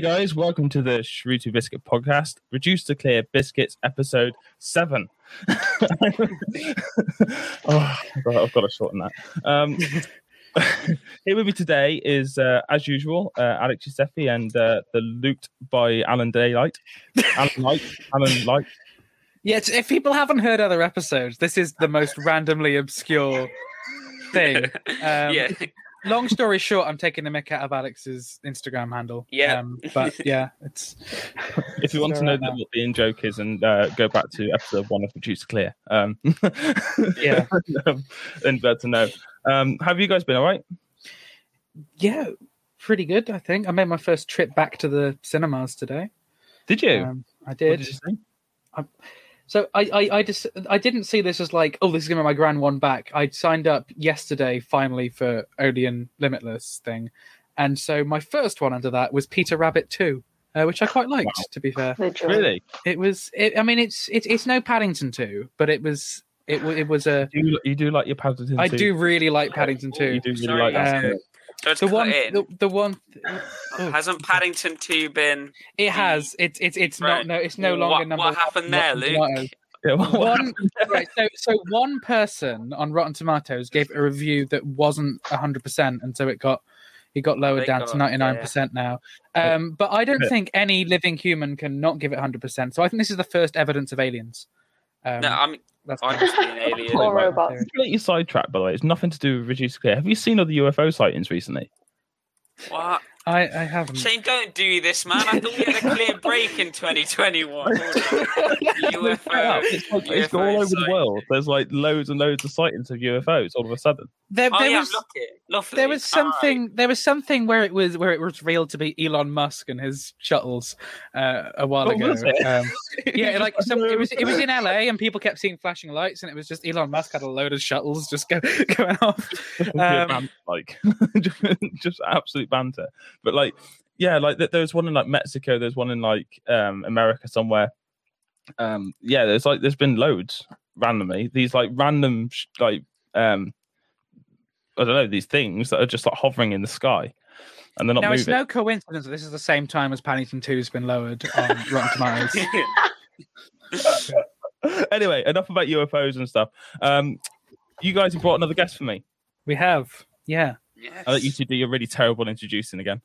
Hey guys, welcome to the Shruti Biscuit podcast, Reduced to Clear Biscuits, episode seven. oh, I've got, I've got to shorten that. Um, here with me today is, uh, as usual, uh, Alex Yousefi and uh, the loot by Alan Daylight. Alan Light. Alan Light. Yeah, if people haven't heard other episodes, this is the most randomly obscure thing. Um, yeah, Long story short, I'm taking the mick out of Alex's Instagram handle. Yeah. Um, but yeah, it's. If you want to know right what the in joke is, and uh, go back to episode one of Reduced to Clear. Um, Yeah. um, then glad to know. Um, have you guys been all right? Yeah, pretty good, I think. I made my first trip back to the cinemas today. Did you? Um, I What did. did you say? So I, I, I just I didn't see this as like, oh, this is gonna be my grand one back. I signed up yesterday finally for Odeon Limitless thing, and so my first one under that was Peter Rabbit Two, uh, which I quite liked. Wow. To be fair, Really? it was. It, I mean, it's it's it's no Paddington Two, but it was it wa- it was a. You do, you do like your Paddington? I too? do really like Paddington You do really Sorry, like that. um, story. Don't The one, in. the, the one, oh, Hasn't Paddington two been? it has. It's it's it's Right. not no. It's no longer what, number. What happened there, Luke? Tomatoes. Yeah, what- what one right, so so one person on Rotten Tomatoes gave a review that wasn't hundred percent, and so it got it got lowered They down got- to ninety nine percent now. Um, but I don't think any living human can not give it hundred percent. So I think this is the first evidence of aliens. Um, No, I'm that's I'm just being alien. Or Right. robots. Completely sidetracked, by the way. It's nothing to do with reduced clear. Have you seen other UFO sightings recently? What? I, I haven't. Shane, don't do this, man. I thought we had a clear break in 2021. UFO. It's, like, it's all over the world. There's like loads and loads of sightings of UFOs all of a sudden. There, Oh there yeah, was look. Lovely. there was All right. something there was something where it was where it was revealed to be Elon Musk and his shuttles uh, a while Oh, ago. was it? Um, yeah, like some, it was it was in LA and people kept seeing flashing lights and it was just Elon Musk had a load of shuttles just go, going off. Um, ban- like just absolute banter. But like, yeah, like there's one in like Mexico. There's one in like um America somewhere. Um, yeah, there's like there's been loads randomly. These like random sh- like um, I don't know these things that are just like hovering in the sky, and they're not Now it's no coincidence that this is the same time as Paddington Two has been lowered on Rotten Tomatoes. anyway, enough about UFOs and stuff. Um, you guys have brought another guest for me. We have, yeah. Yes. I let you two do your really terrible introducing again.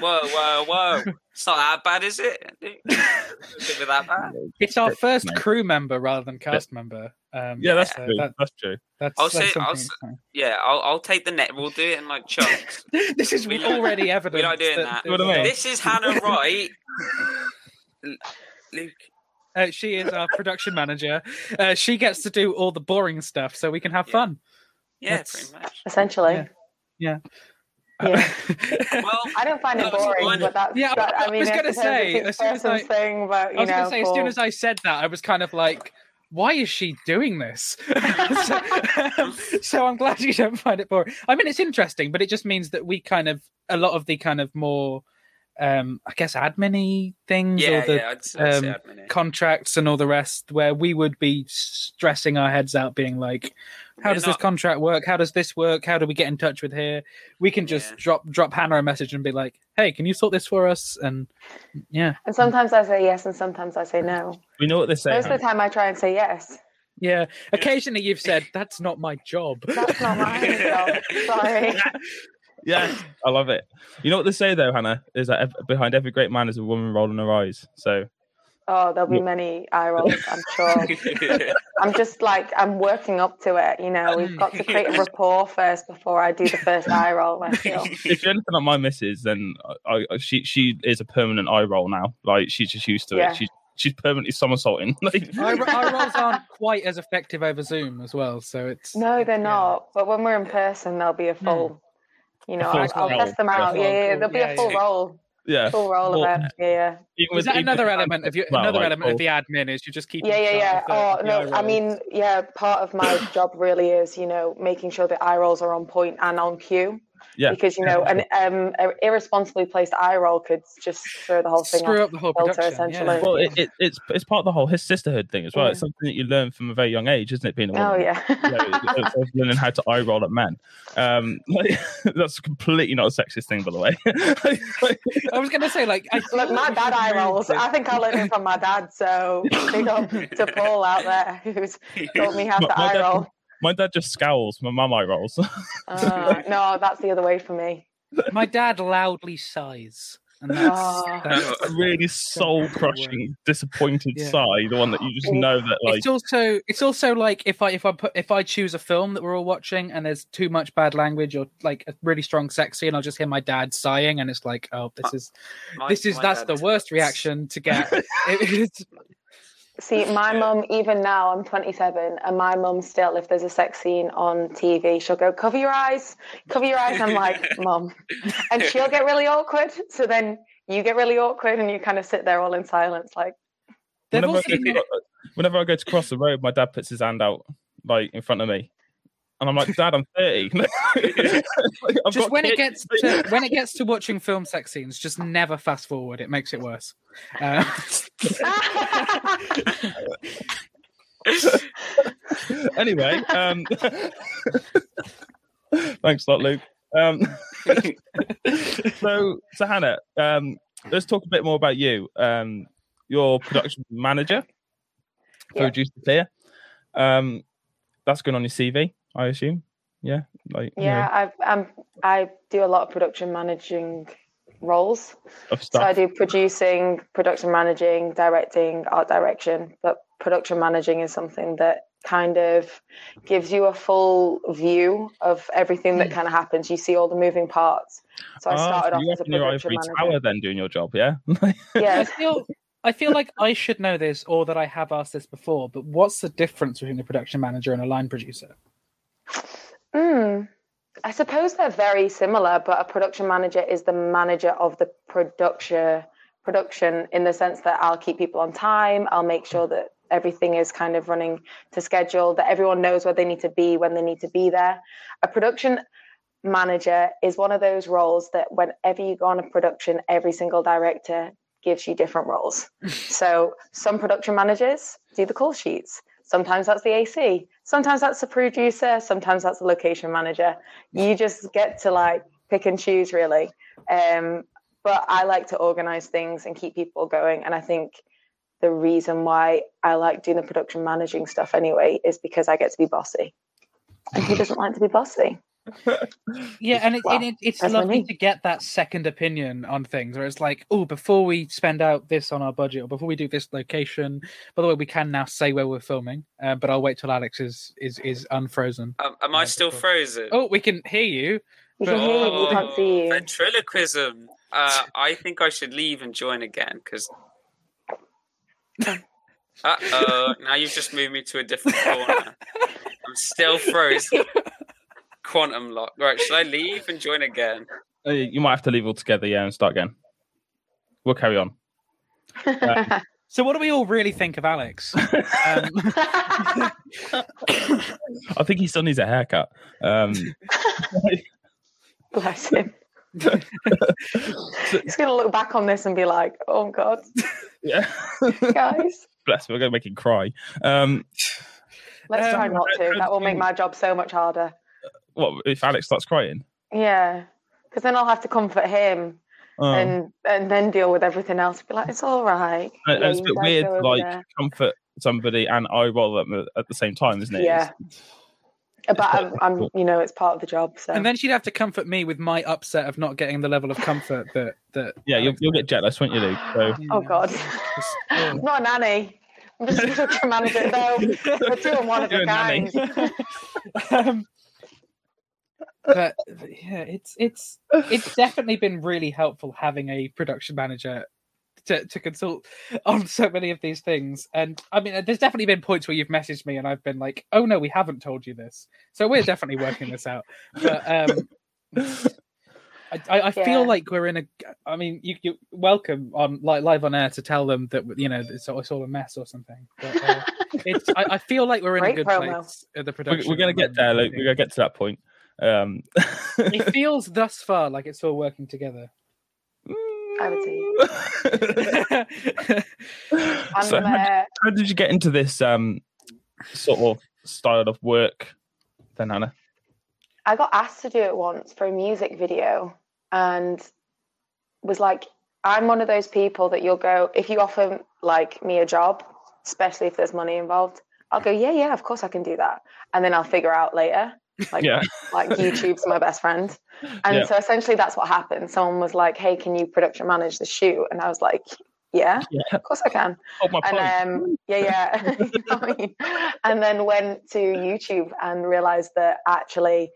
Whoa, whoa, whoa! It's not that bad, is it? Is it that bad? It's our first mate. crew member rather than cast member. Um, Yeah, that's so true. that- that's true. that's, I'll that's say- I'll. Yeah, I'll, I'll take the net. We'll do it in like chunks. this is We don't- already evidence. we're not doing that. What do I mean? this is Hannah Wright. Luke. Uh, she is our production manager. Uh, she gets to do all the boring stuff, so we can have Yeah. fun. Yeah, That's- pretty much. Essentially. Yeah. Yeah. Yeah. Well, I don't find it boring, fine. but that's Yeah, that, I I mean, was gonna say, as soon as I- thing, but you I was going to say, as soon as I said that, I was kind of like, why is she doing this? so, um, so I'm glad you don't find it boring. I mean, it's interesting, but it just means that we kind of, a lot of the kind of more, um, I guess, admin things yeah, or the yeah, I'd, say- I'd um, contracts and all the rest, where we would be stressing our heads out, being like, how We're does not- this contract work? How does this work? How do we get in touch with here? We can just Yeah. drop drop Hannah a message and be like, "Hey, can you sort this for us?" And yeah, and sometimes I say yes, and sometimes I say no. We know what they say. Most of the time, I try and say yes. yeah. Occasionally, you've said, "That's not my job." That's not my job. Sorry. Yeah, I love it. You know what they say though, Hannah, is that ev- behind every great man is a woman rolling her eyes. So Oh, there'll be Yeah. many eye rolls, I'm sure. I'm just like I'm working up to it. You know, we've got to create a rapport first before I do the first eye roll. I feel. if you're anything like my missus, then I, I, she she is a permanent eye roll now. Like she's just used to Yeah. it. She's she's permanently somersaulting. Like, eye, eye rolls aren't quite as effective over Zoom as well, so it's No, they're yeah. not. But when we're in person, there'll be a full. Hmm. You know, I'll, I'll test them out. full Yeah, yeah, there'll be Yeah, a full yeah. roll, yeah, full roll Well, of it. Yeah, yeah. even Is that even another element of your well, another like, element of the admin is you just keep Yeah, yeah, yeah. Oh no, I mean, yeah. Part of my job really is, you know, making sure the eye rolls are on point and on cue. Yeah. because you know an um, a irresponsibly placed eye roll could just throw the whole thing Screw up the whole filter, production. essentially. Yeah. Well, it, it, it's it's part of the whole his sisterhood thing as well. Yeah. It's something that you learn from a very young age, isn't it? Being a woman. Oh yeah. You know, it's- it's learning how to eye roll at men. Um, like, that's completely not a sexist thing, by the way. I was going to say, like, I Look, my dad eye rolls. I think I learned it from my dad. So big up to Paul out there who's taught me how My- to my eye dad- roll. My dad just scowls. My mum eye rolls. Uh, no, that's the other way for me. my dad loudly sighs, and that's, Oh. that's a really soul crushing, disappointed Yeah. sigh. The one that you just know that like it's also it's also like if I if I put if I choose a film that we're all watching and there's too much bad language or like a really strong sex scene, I'll just hear my dad sighing and it's like, oh, this is My- this is that's the worst reaction to get. It's- See, my mum, even now, I'm 27, and my mum still, if there's a sex scene on TV, she'll go, cover your eyes, cover your eyes. I'm like, mum. And she'll get really awkward. So then you get really awkward, and you kind of sit there all in silence, like, whenever I, also go to, whenever I go to cross the road, my dad puts his hand out like in front of me, and I'm like, Dad, I'm 30. Like, I've just got when it gets to when it gets to watching film sex scenes, just never fast forward. It makes it worse. Uh, anyway, um, thanks a lot, Luke. Um, so, so Hannah, um, let's talk a bit more about you. Um, you're production manager for Yeah. Reduced to Clear. Um, that's going on your CV, I assume. Yeah, like you know, yeah, I've, um, I do a lot of production managing roles. of So I do producing, production managing, directing, art direction. But production managing is something that kind of gives you a full view of everything that kind of happens. You see all the moving parts. So I Ah, started so off as a up your production ivory manager. tower then doing your job, yeah? I Yeah, feel I feel like I should know this or that I have asked this before, but what's the difference between a production manager and a line producer? Mm, I suppose they're very similar, but a production manager is the manager of the production production in the sense that I'll keep people on time. I'll make sure that everything is kind of running to schedule, that everyone knows where they need to be when they need to be there. A production manager is one of those roles that whenever you go on a production, every single director gives you different roles. so some production managers do the call sheets. Sometimes that's the AC. Sometimes that's the producer. Sometimes that's the location manager. You just get to like pick and choose, really. Um, but I like to organize things and keep people going. And I think the reason why I like doing the production managing stuff anyway is because I get to be bossy. And who doesn't like to be bossy? Yeah, and, it, Well, and it, it's that's lovely to get that second opinion on things, where it's like, oh, before we spend out this on our budget, or before we do this location. By the way, we can now say where we're filming, uh, but I'll wait till Alex is is is unfrozen. Um, am I still before- frozen? Oh, we can hear you. You can hear you, we can't see you. Ventriloquism. Uh, I think I should leave and join again because. Uh oh! Now you've just moved me to a different corner. I'm still frozen. Quantum lock. Right, should I leave and join again? Uh, you might have to leave altogether, yeah, and start again. We'll carry on. So, what do we all really think of Alex? Um, I think he still needs a haircut. Um, Bless him. He's going to look back on this and be like, oh, God, yeah, guys. bless him. We're going to make him cry. Um, Let's Um, try not to. That will make my job so much harder. What if Alex starts crying? Yeah. Because then I'll have to comfort him Oh. and and then deal with everything else. Be like, it's all right. And- and it's a bit weird, go like there. comfort somebody and I roll them at the same time, isn't it? Yeah. But I'm, I'm, you know, it's part of the job. So and then she'd have to comfort me with my upset of not getting the level of comfort that that. yeah. You'll, you'll get jealous, won't you, Luke? So oh god, I'm not a nanny. I'm just a production manager. No, we're two and one of You're a a kind. um, but yeah, it's it's it's definitely been really helpful having a production manager to, to consult on so many of these things. And I mean, there's definitely been points where you've messaged me and I've been like, "Oh no, we haven't told you this." So we're definitely working this out. But um, I, I, I Yeah. feel like we're in a. I mean, you you welcome on like live on air to tell them that you know it's, all- it's all a mess or something. But, uh, it's I, I feel like we're in a good promo. place at the we're, production. we're going to get there, Luke. We're going to get to that point. Um, It feels thus far like it's all working together. I would say. so I'm, how, uh, how did you get into this um, sort of style of work, then, Hannah? I got asked to do it once for a music video and was like, I'm one of those people that you'll go, if you offer like me a job, especially if there's money involved, I'll go, yeah, yeah, of course I can do that. And then I'll figure out later. Like, Yeah. like YouTube's my best friend. And Yeah. so essentially that's what happened. Someone was like, hey, can you production manage the shoot? And I was like, yeah, Yeah. of course I can. Hold my. And um, yeah, yeah. You know I mean? And then went to YouTube and realized that actually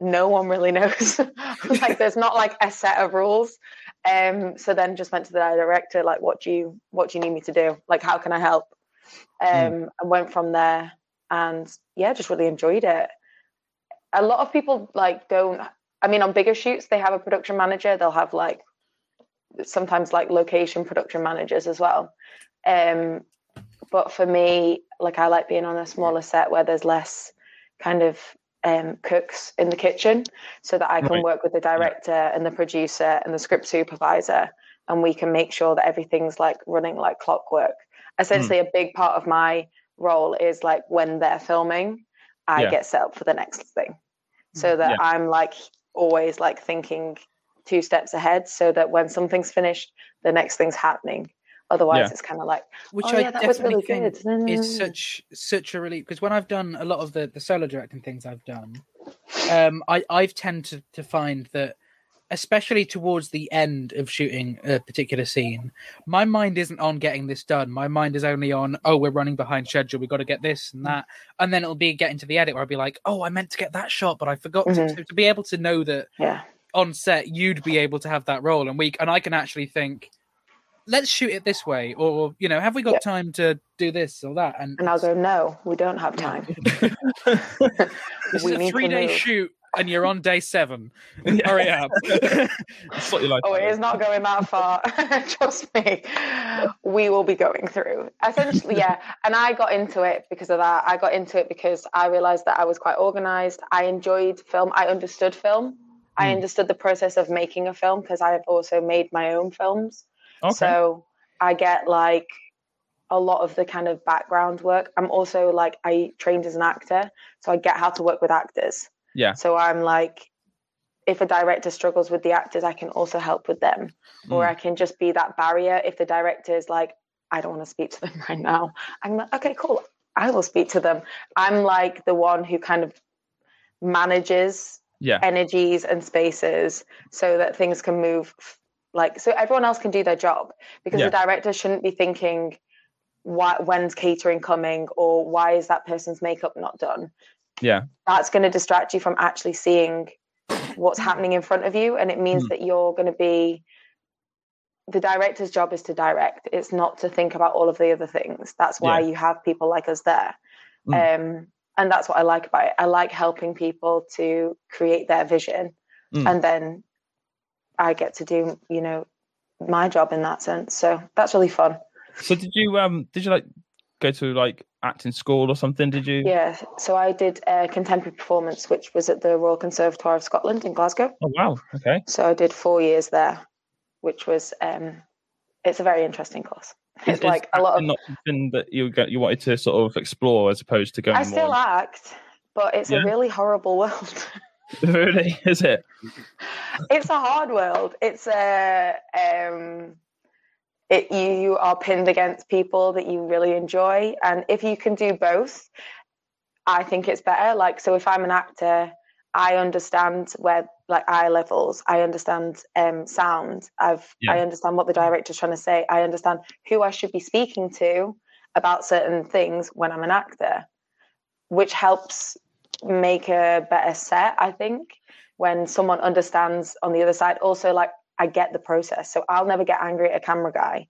no one really knows. like there's not like a set of rules. Um, so then just went to the director, like, what do you what do you need me to do? Like, how can I help? Um, and went from there and yeah, just really enjoyed it. A lot of people like don't I mean on bigger shoots they have a production manager, they'll have like sometimes like location production managers as well. Um, but for me, like I like being on a smaller set where there's less kind of um, cooks in the kitchen, so that I can Right. work with the director and the producer and the script supervisor, and we can make sure that everything's like running like clockwork. Essentially, a big part of my role is like when they're filming, I Yeah. get set up for the next thing, so that Yeah. I'm like always like thinking two steps ahead so that when something's finished, the next thing's happening. Otherwise, Yeah. it's kind of like, Which oh I yeah, that was definitely really think good. is such such a relief because when I've done a lot of the the solo directing things I've done, um, I I've tend to to find that especially towards the end of shooting a particular scene, my mind isn't on getting this done. My mind is only on, oh, we're running behind schedule. We got to get this and that, and then it'll be getting to the edit where I'll be like, oh, I meant to get that shot, but I forgot to. Mhm. So to be able to know that yeah, on set you'd be able to have that role and we and I can actually think let's shoot it this way or you know have we got time to do this or that and and I'll go, no, we don't have time. this we is a three day move. shoot and you're on day seven Yeah. hurry up what you like. Oh, it is not going that far. Trust me. We will be going through. Essentially, yeah. And I got into it because of that. I got into it because I realized that I was quite organized. I enjoyed film. I understood film. I Mm. understood the process of making a film because I have also made my own films. Okay. So I get like a lot of the kind of background work. I'm also like I trained as an actor, so I get how to work with actors. Yeah. So I'm like, if a director struggles with the actors, I can also help with them, or Mm. I can just be that barrier. If the director is like, I don't want to speak to them right now, I'm like, okay, cool, I will speak to them. I'm like the one who kind of manages yeah. energies and spaces so that things can move like so everyone else can do their job because Yeah. the director shouldn't be thinking why when's catering coming or why is that person's makeup not done Yeah. that's going to distract you from actually seeing what's happening in front of you and it means Mm. that you're going to be the director's job is to direct. It's not to think about all of the other things. That's why you have people like us there. Um, and that's what i like about it. I like helping people to create their vision Mm. and then i get to do you know my job in that sense. So that's really fun. So did you um did you like go to like acting school or something? Did you? yeah so i did a contemporary performance which was at the royal conservatoire of scotland in glasgow Oh wow. Okay. So I did four years there, which was um, it's a very interesting course. Is- It's like is a lot of. not something that you get, you wanted to sort of explore as opposed to going I still more. act, but it's Yeah. a really horrible world. really? Is it? it's a hard world. It's a um, it you are pinned against people that you really enjoy, and if you can do both, I think it's better. Like so, if I'm an actor, I understand where like eye levels. I understand um, sound. I've Yeah. I understand what the director's trying to say. I understand who I should be speaking to about certain things when I'm an actor, which helps make a better set. I think when someone understands on the other side. Also, like I get the process, so I'll never get angry at a camera guy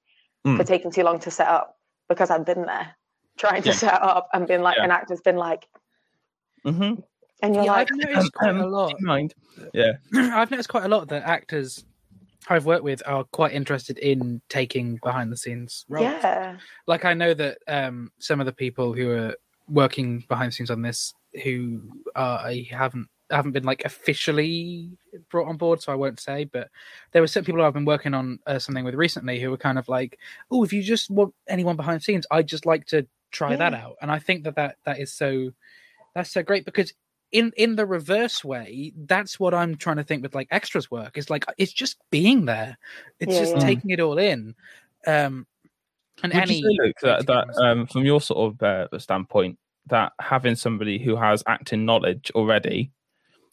Mm. for taking too long to set up because I've been there trying to Yeah. set up and been like Yeah. an actor's been like, Mm-hmm. and you're yeah, like, I've noticed quite a lot Mind. Yeah. I've noticed quite a lot that actors I've worked with are quite interested in taking behind the scenes roles. yeah, Like I know that um, some of the people who are working behind the scenes on this who are, I haven't haven't been like officially brought on board, so I won't say. But there were some people I've been working on uh, something with recently who were kind of like, "Oh, if you just want anyone behind the scenes, I'd just like to try that out." And I think that that that is so that's so great because in in the reverse way, that's what I'm trying to think with like extras work. Is like it's just being there, it's Yeah, just yeah. taking it all in. Um, and Would any you say, Luke, that, that um, from your sort of uh, standpoint, that having somebody who has acting knowledge already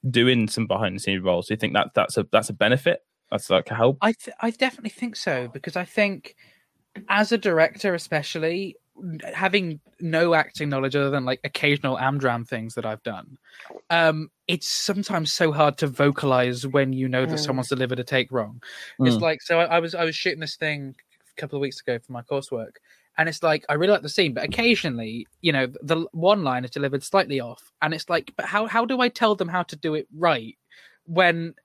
doing some behind the scenes roles, do you think that that's a that's a benefit? That's like a help. I th- I definitely think so because I think as a director, especially having no acting knowledge other than like occasional Amdram things that I've done, um, it's sometimes so hard to vocalize when you know that Mm. someone's delivered a take wrong. It's Mm. like so I, I was I was shooting this thing a couple of weeks ago for my coursework. And it's like I really like the scene, but occasionally, you know, the one line is delivered slightly off, and it's like, but how how do I tell them how to do it right when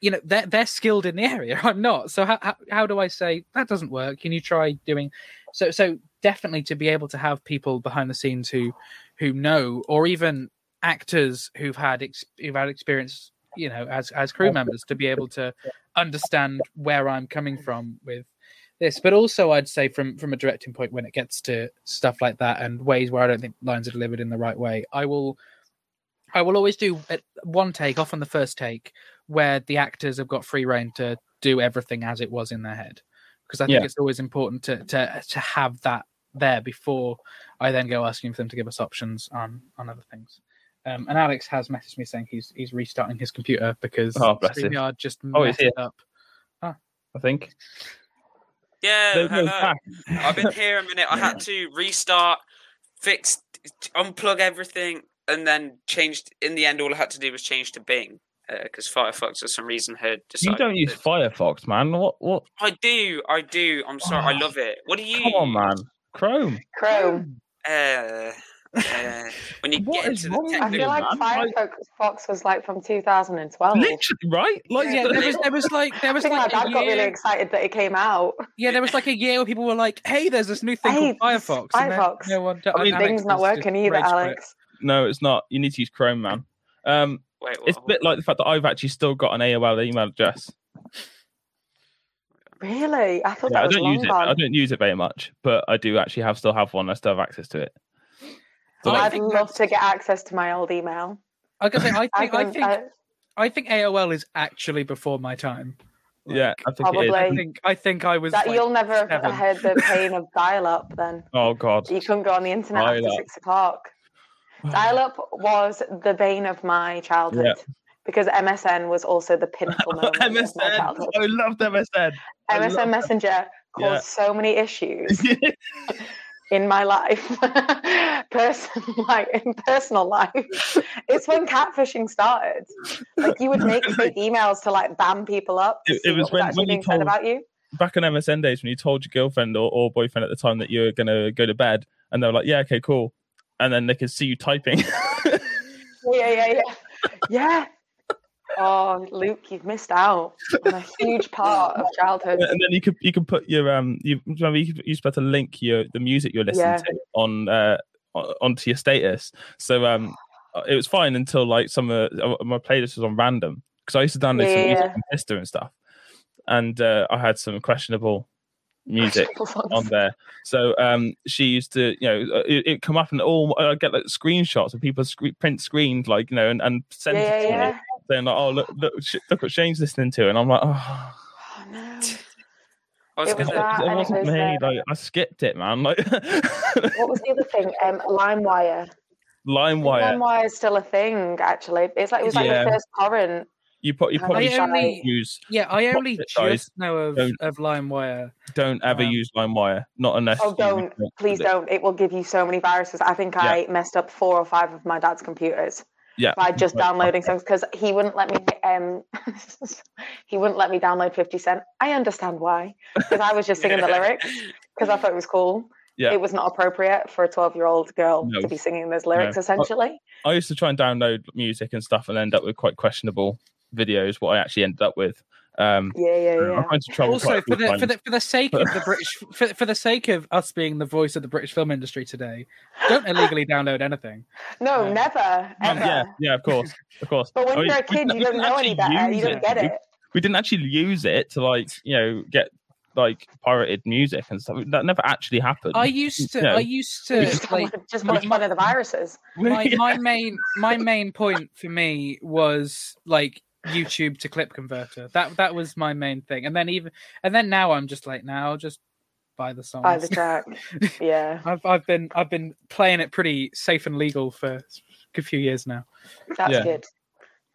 you know they're they're skilled in the area i'm not. So how, how, how do i say that doesn't work. Can you try doing so so definitely to be able to have people behind the scenes who who know or even actors who've had ex, who've had experience you know as as crew members to be able to understand where i'm coming from with this but also i'd say from from a directing point when it gets to stuff like that and ways where i don't think lines are delivered in the right way i will i will always do one take off on the first take where the actors have got free reign to do everything as it was in their head because i think Yeah. it's always important to to to have that there before i then go asking for them to give us options on on other things um, and alex has messaged me saying he's he's restarting his computer because Oh. StreamYard just Oh, messed up I think. Yeah, hello. I've been here a minute. I had to restart, fix, unplug everything, and then changed. In the end, all I had to do was change to Bing because Firefox, for some reason, had You don't use that- Firefox, man. What? What? I do. I do. I'm sorry. I Oh, love it. What do you? Come on, man. Chrome. Chrome. Uh, uh, when you What get is into the with I feel like man. Firefox was like from 2012. Literally, right? Like, yeah there was there was like there I was think my like dad a got really excited that it came out. yeah there was like a year where people were like hey there's this new thing Hey, called firefox Firefox. no one I mean, Alex Bing's not working either, rage quit. Alex. no, it's not. You need to use Chrome, man. Um, wait, it's a what, bit like the fact that I've actually still got an AOL email address. Really? I thought Yeah, I that was don't long use it. gone. I don't use it very much, but I do actually have still have one. I still have access to it. So, I like, I'd think love that's- to get access to my old email. I gotta say, I I think I can- think I- I think AOL is actually before my time. yeah, I think Probably. is. I think I think I was. that like, you'll never have seven. heard the pain of dial-up. Then Oh God. you couldn't go on the internet after Dial-up. six o'clock. Dial-up was the bane of my childhood Yeah. because MSN was also the pinnacle moment of my MSN. childhood. I loved MSN. I MSN love- Messenger caused Yeah. so many issues in my life, person like in personal life. It's when catfishing started. Like you would make fake emails to like bam people up. It- it was when- actually when you told- about you. Back on MSN days, when you told your girlfriend or, or boyfriend at the time that you were gonna go to bed, and they were like, "Yeah, okay, cool," and then they could see you typing. Yeah, yeah, yeah, yeah. Oh, Luke, you've missed out on a huge part of childhood. and then you could you could put your um you remember you could, you supposed to link your the music you're listening Yeah. to on uh onto your status so um it was fine until like some uh, my playlist was on random because i used to download some Yeah. music from and stuff and uh, i had some questionable music on there so um she used to you know uh, it, it come up and all i get like screenshots of people sc- print screened like you know and, and send Yeah, it to yeah, me. Saying like oh look look sh- look what shane's listening to and i'm like oh Oh, no. I was It was gonna. that, it and it wasn't was, me. uh, like I skipped it, man. Like What was the other thing? Um, LimeWire. LimeWire. LimeWire is still a thing, actually. It's like it was like Yeah. the first torrent. You put you I probably I should only- use. Yeah, I only it, guys. just know of Don't- of LimeWire. Don't ever Um, use LimeWire. Not unless. Oh, don't. Please don't. It will give you so many viruses. I think I messed up four or five of my dad's computers Yeah. by just downloading songs because he wouldn't let me. Um, he wouldn't let me download Fifty Cent. I understand why because I was just singing the lyrics because I thought it was cool. Yeah. It was not appropriate for a twelve-year-old girl No. to be singing those lyrics. No. Essentially, I used to try and download music and stuff and end up with quite questionable videos. What I actually ended up with, Um, Yeah, yeah, I'm yeah. going to travel also for the for the for the sake of the British for, for the sake of us being the voice of the British film industry today, don't illegally download anything. No, Yeah. never, Um, ever. yeah, yeah, of course, of course. But when I mean, you're a Oh, we kid, you we don't didn't know any actually better. You use don't it. get We- it. We didn't actually use it to like you know get like pirated music and stuff. That never actually happened. I used to Yeah. I used to just- like just my- make of the viruses. my, Yeah. my main my main point for me was like YouTube to clip converter. That that was my main thing. And then even and then now I'm just like now I'll just buy the song. By the track. Yeah, I've I've been I've been playing it pretty safe and legal for a few years now. that's Yeah. good.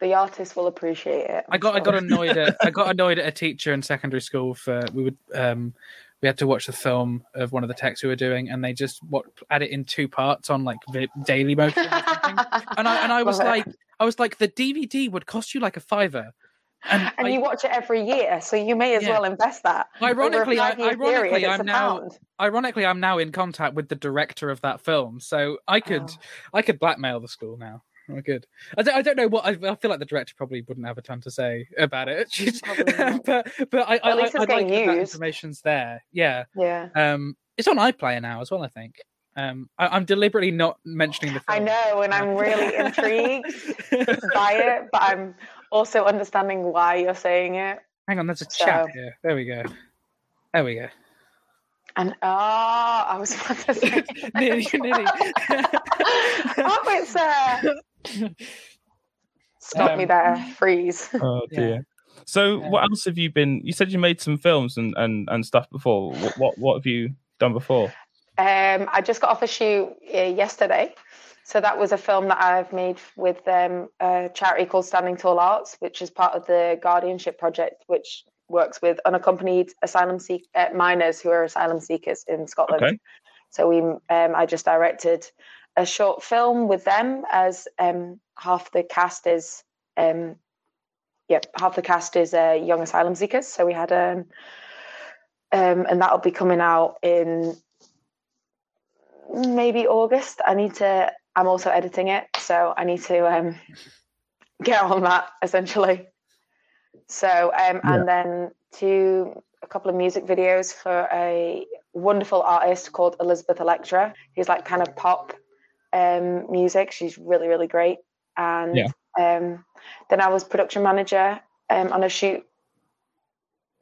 The artist will appreciate it. I I'm got I got annoyed at I got annoyed at a teacher in secondary school for we would um we had to watch the film of one of the texts we were doing and they just what add it in two parts on like Daily Motion and I and I was Love it. like I was like the DVD would cost you like a fiver. And, and I- you watch it every year, so you may as Yeah. well invest that. Ironically, I- ironically, period, I'm now- pound. ironically I'm now in contact with the director of that film, so I could Oh. I could blackmail the school now. I could. I don't, I don't know what I, I feel like the director probably wouldn't have a ton to say about it. She's- Probably not. but but I, I, at least I, I like that information's there. Yeah. Yeah, Um, it's on iPlayer now as well. I think. Um, I, I'm deliberately not mentioning the. I know, and I'm really intrigued by it, but I'm also understanding why you're saying it. Hang on, there's a chat here. There we go. There we go. And oh, I was about to say. Nearly, nearly. oh, it's uh, stop me Um, there, freeze. Oh Yeah. dear. So, Yeah. what else have you been? You said you made some films and and, and stuff before. What, what what have you done before? Um, I just got off a shoot uh, yesterday. So that was a film that I've made with um, a charity called Standing Tall Arts, which is part of the Guardianship Project, which works with unaccompanied asylum seek- uh, minors who are asylum seekers in Scotland. Okay. So we, um, I just directed a short film with them as um, half the cast is, um, yep, half the cast is uh, young asylum seekers. So we had um, um, and that'll be coming out in maybe August. I need to. I'm also editing it, so I need to um, get on that essentially. So um, and then to a couple of music videos for a wonderful artist called Elizabeth Electra, who's like kind of pop um, music. She's really really great. And Yeah. um, then I was production manager um, on a shoot.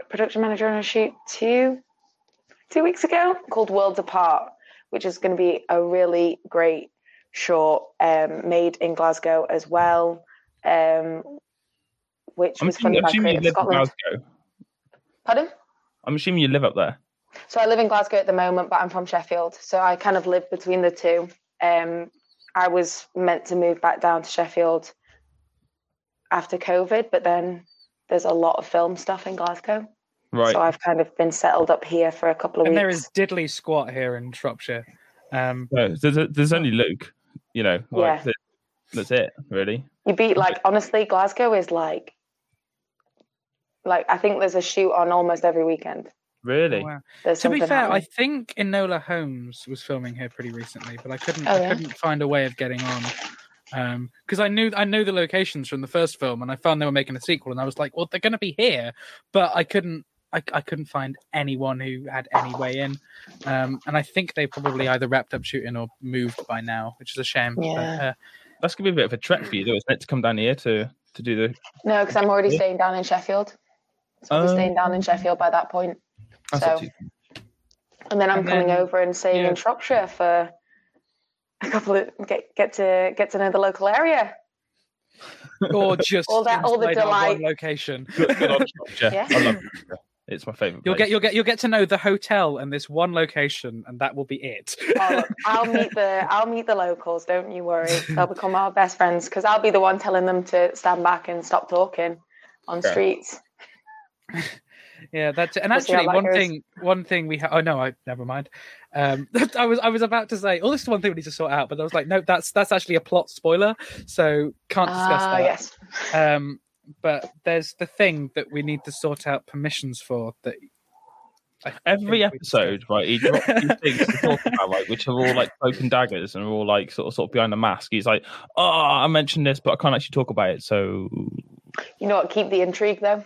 Production manager on a shoot two two weeks ago called Worlds Apart, which is going to be a really great short um, made in Glasgow as well, um, which I'm was funded by Creative Scotland. Glasgow. Pardon? I'm assuming you live up there. So I live in Glasgow at the moment, but I'm from Sheffield, so I kind of live between the two. Um, I was meant to move back down to Sheffield after COVID, but then there's a lot of film stuff in Glasgow, Right. so I've kind of been settled up here for a couple of weeks. and weeks. there is diddly squat here in Shropshire. Um, No, there's, there's only Luke. You know, like, Yeah. that's it, really. You beat like honestly, Glasgow is like like I think there's a shoot on almost every weekend. Really? oh, wow. There's To be something fair, I think Enola Holmes was filming here pretty recently, but I couldn't Oh, I yeah? couldn't find a way of getting on. because I knew I knew the locations from the first film, and I found they were making a sequel, and I was like, "Well, they're going to be here," but I couldn't I, I couldn't find anyone who had any way in, um, and I think they probably either wrapped up shooting or moved by now, which is a shame. But, uh, That's gonna be a bit of a trek for you, though, isn't it? To come down here to to do the. no, because I'm already staying down in Sheffield. So I'll be Oh. staying down in Sheffield by that point. That's So- And then I'm And coming then- over and staying yeah. in Shropshire for a couple of get get to get to know the local area. Gorgeous, All that- all the inside one delight. location. Good, good on Shropshire. Yeah. I love Shropshire. It's my favourite. You'll place. get you'll get you'll get to know the hotel and this one location, and that will be it. Oh, look, I'll meet the I'll meet the locals. Don't you worry. They'll become our best friends because I'll be the one telling them to stand back and stop talking on Okay. streets. Yeah, that's it. And We'll actually, that one goes. thing, one thing we have. Oh no, I never mind. Um, I was I was about to say, oh, this is one thing we need to sort out, but I was like, no, that's that's actually a plot spoiler, so can't discuss Ah, that. yes. Um, but there's the thing that we need to sort out permissions for. That I Every think we still- episode, right? He drops these things to talk about, like which are all like cloak and daggers and are all like sort of sort of behind the mask. He's like, "Oh, I mentioned this, but I can't actually talk about it." So You know what? Keep the intrigue though.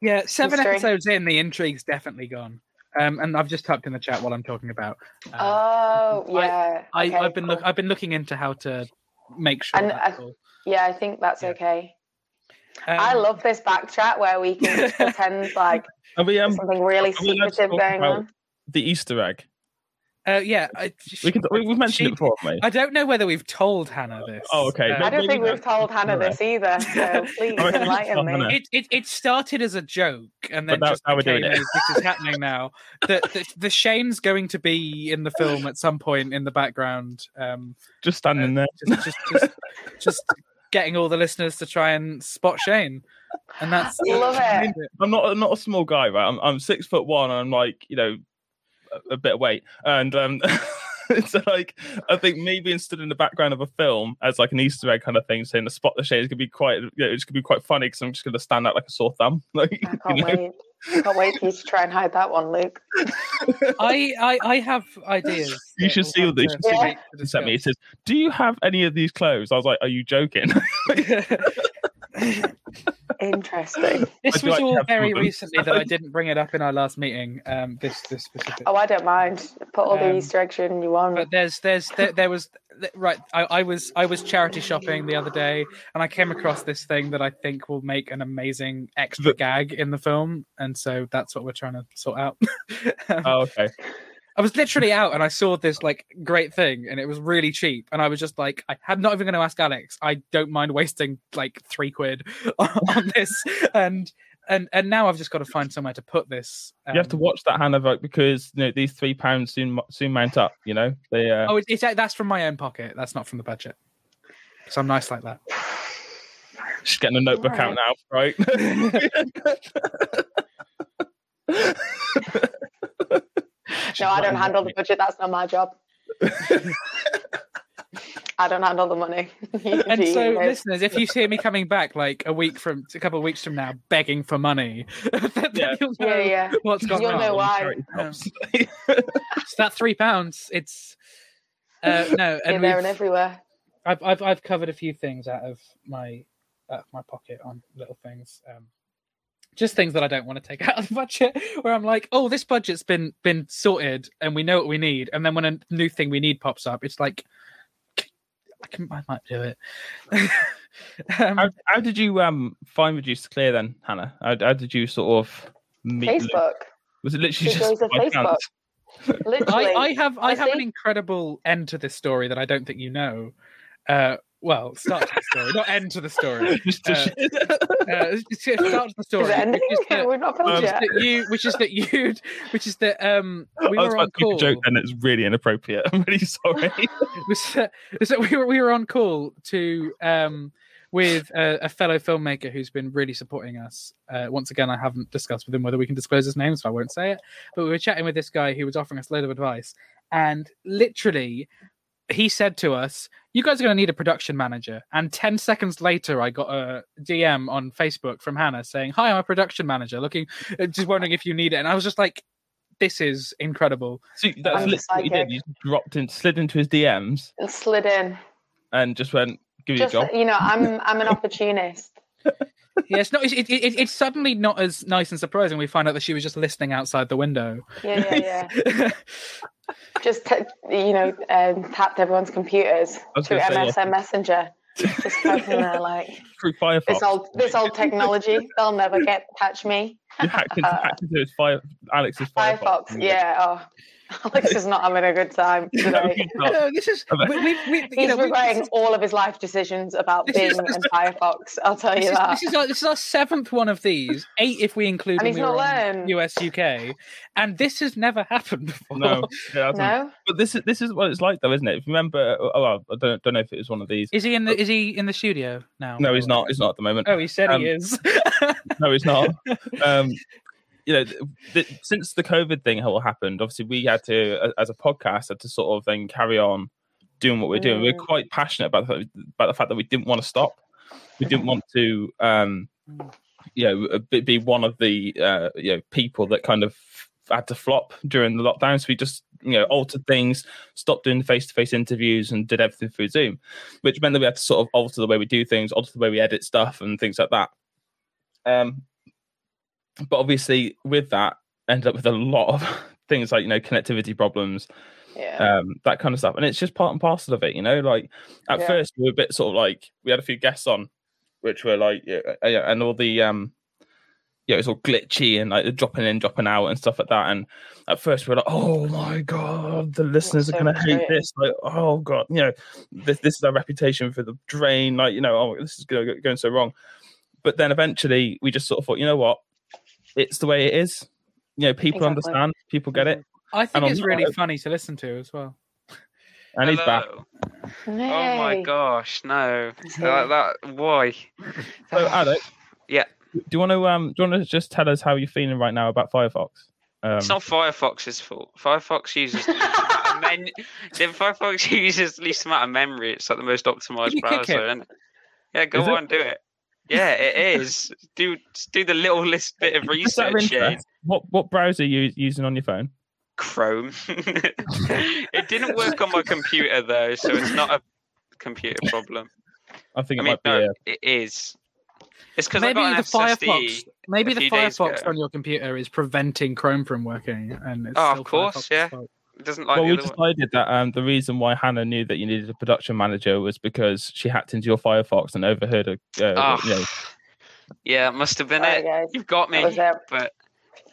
Yeah, seven Mystery. episodes in, the intrigue's definitely gone. Um, and I've just typed in the chat while I'm talking about. uh, Oh yeah. I, okay, I've been look. I've been looking into how to make sure. And that's I- all. Yeah, I think that's Yeah. okay. I Um, love this back chat where we can just pretend like Are we um something really are we allowed to secretive going on. the Easter egg? Uh, yeah, I, We can. we- We've mentioned she- it before, haven't? I don't know whether we've told Hannah this. Oh, okay. Uh, I don't Maybe think we've told Hannah alright. this either, so please enlighten me. It, it it started as a joke and then But now- just now we're doing became it. this is happening now. The, the the Shane's going to be in the film at some point in the background. Um, Just standing there. just just just, just getting all the listeners to try and spot Shane, and that's Love it. I'm not I'm not a small guy, right? I'm I'm six foot one. And I'm like you know a, a bit of weight, and um, so like I think me being stood in the background of a film as like an Easter egg kind of thing, saying the spot the Shane is gonna be quite you know, it's gonna be quite funny because I'm just gonna stand out like a sore thumb. Like I you can't know? wait. I can't wait for you to try and hide that one, Luke. I, I I have ideas. You should see have what they should see Yeah. what he sent me. It says, "Do you have any of these clothes?" I was like, "Are you joking?" Interesting. this was actually all very recently that I didn't bring it up in our last meeting. Um, this this specific. Oh, I don't mind. Put all the Um, Easter eggs in you want. But there's there's there, there was right. I, I was I was charity shopping the other day, and I came across this thing that I think will make an amazing extra The- gag in the film, and so that's what we're trying to sort out. Um, oh, okay. I was literally out and I saw this like great thing and it was really cheap and I was just like I am not even going to ask Alex I don't mind wasting like 3 quid on, on this and and and now I've just got to find somewhere to put this you have to um, watch that Hannah vote because you know these three pounds soon soon mount up. You know they. Uh, Oh it, it's that's from my own pocket that's not from the budget so I'm nice like that She's getting a notebook out now, right? no, I don't handle the budget. That's not my job. I don't handle the money. And do, so listeners if you see me coming back like a week from a couple of weeks from now begging for money then Yeah. you'll know yeah, yeah. what's gone You'll wrong know why. It's that 3 pounds it's uh, no and Here, there, and everywhere. I've I've I've covered a few things out of my out of my pocket on little things. Um, just things that I don't want to take out of the budget. Where I'm like, oh, this budget's been been sorted, and we know what we need. And then when a new thing we need pops up, it's like, I can I might do it. um, how, how did you um find Reduced to Clear then, Hannah? How, how did you sort of meet? Luke? Facebook. Was it literally It just goes to by Facebook. chance? Literally. I, I have I have an incredible end to this story that I don't think you know. Uh, well, start to the story, not end to the story. Just Uh, Uh, start to the story. Is it ending? which is that- We've not filmed Um, which is yet. that you, which is that you, which is that um, we I was were on to call. a joke and it's really inappropriate. I'm really sorry. was that, was that we were we were on call to um with a, a fellow filmmaker who's been really supporting us. Uh, once again, I haven't discussed with him whether we can disclose his name, so I won't say it. But we were chatting with this guy who was offering us a load of advice, and literally, he said to us, "You guys are going to need a production manager." And ten seconds later, I got a DM on Facebook from Hannah saying, "Hi, I'm a production manager. Looking, uh, just wondering if you need it." And I was just like, "This is incredible." So that's literally what you did. psychic. You dropped in, slid into his DMs, And slid in. and just went, "Give you a job." you know, I'm I'm an opportunist. Yeah, it's not. It, it, it, it's suddenly not as nice and surprising. We find out that she was just listening outside the window. Yeah, yeah, yeah. Just t- you know, um, tapped everyone's computers through say, MSN Messenger. Just pressing there like Through Firefox. this old this old technology. They'll never get catch me. You hacked into, hacked into his fire, Alex's Firefox. Firefox. Yeah. Oh, Alex is not having a good time today. he's no, this is. We, we, we, you He's know, regretting this is- all of his life decisions about This Bing is- and Firefox. I'll tell This you is, that. this is our this is our seventh one of these, eight if we include And when he's we not were on learned. US UK, and this has never happened before. No, yeah, that's No, But this is this is what it's like, though, isn't it? If you remember, oh, well, I don't don't know if it was one of these. Is he in the Is he in the studio now? No, he's not. He's not at the moment. Oh, he said Um, he is. No, he's not. um, you know, th- th- since the COVID thing all happened, obviously we had to, as a podcast, had to sort of then carry on doing what we're doing. We're Mm. quite passionate about the, about the fact that we didn't want to stop. We didn't want to, um, you know, be, be one of the uh, you know people that kind of had to flop during the lockdown. So we just you know altered things, stopped doing face to face interviews, and did everything through Zoom, which meant that we had to sort of alter the way we do things, alter the way we edit stuff, and things like that. Um, but obviously with that ended up with a lot of things like you know connectivity problems Yeah. um, that kind of stuff. And it's just part and parcel of it, you know. Like at Yeah. first, we were a bit sort of like we had a few guests on, which were like, yeah, uh, and all the um, yeah, it was all glitchy and like dropping in, dropping out, and stuff like that. And at first, we were like, oh my god, the listeners so are gonna hate this. Like, oh god, you know, this this is our reputation for the drain. Like, you know, oh, this is going going so wrong. But then eventually, we just sort of thought, you know what, it's the way it is. You know, people Exactly. understand, people get it, I think And it's really note- funny to listen to as well. and he's back. Hello. Oh my gosh, no. That, that, why? So, Alex, Yeah. do you want to um, do you want to just tell us how you're feeling right now about Firefox? Um, It's not Firefox's fault. Firefox uses the least amount of men- the Firefox uses the least amount of memory. It's like the most optimized you kick browser. it? Yeah, go Is it? on, do it. Yeah, it is. Do do the little list bit of just of research. Yeah. what what browser are you using on your phone? Chrome. it didn't work on my computer though, so it's not a computer problem. I think I it mean, might be. no, uh, it is. It's because I Maybe got the an Firefox, maybe the Firefox on your computer is preventing Chrome from working, and it's Oh, of course, Firefox's yeah. fault. It doesn't like well, the we other one. decided that um, the reason why Hannah knew that you needed a production manager was because she hacked into your Firefox and overheard a. Uh, Oh, you know, yeah, it must have been Sorry, it. guys. You've got me, That was it. but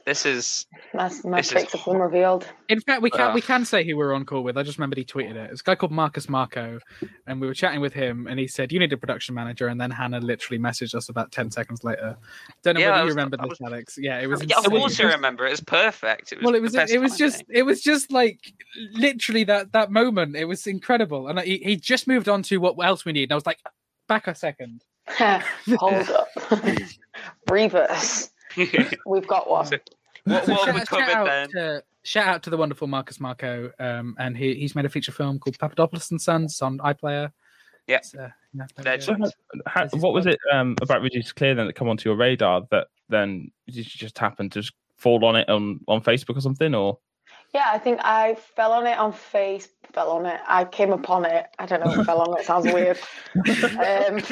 this is My, my This is have been revealed. In fact, we can we can say who we're on call with. I just remembered he tweeted it. It's a guy called Marcus Markou, and we were chatting with him, and he said, "You need a production manager." And then Hannah literally messaged us about ten seconds later. Don't know Yeah, I whether you remember I this, was- Alex. Yeah, it was. yeah, of insane. course I remember. It was perfect. It was well, it was best it was holiday. just it was just like literally that that moment. It was incredible, and he he just moved on to what else we need. And I was like, back a second. Hold up. Reverse. We've got one. So- what, So what have we shout, shout out then? to shout out to the wonderful Marcus Markou, um, and he he's made a feature film called Papadopoulos and Sons on iPlayer. Yeah. It's, uh, yeah, there so go. how- what was it um, about Reduce Clear then that come onto your radar that then did you just happen to just fall on it on, on Facebook or something? Or Yeah, I think I fell on it on face. Fell on it. I came upon it. I don't know. Fell on it. Sounds weird.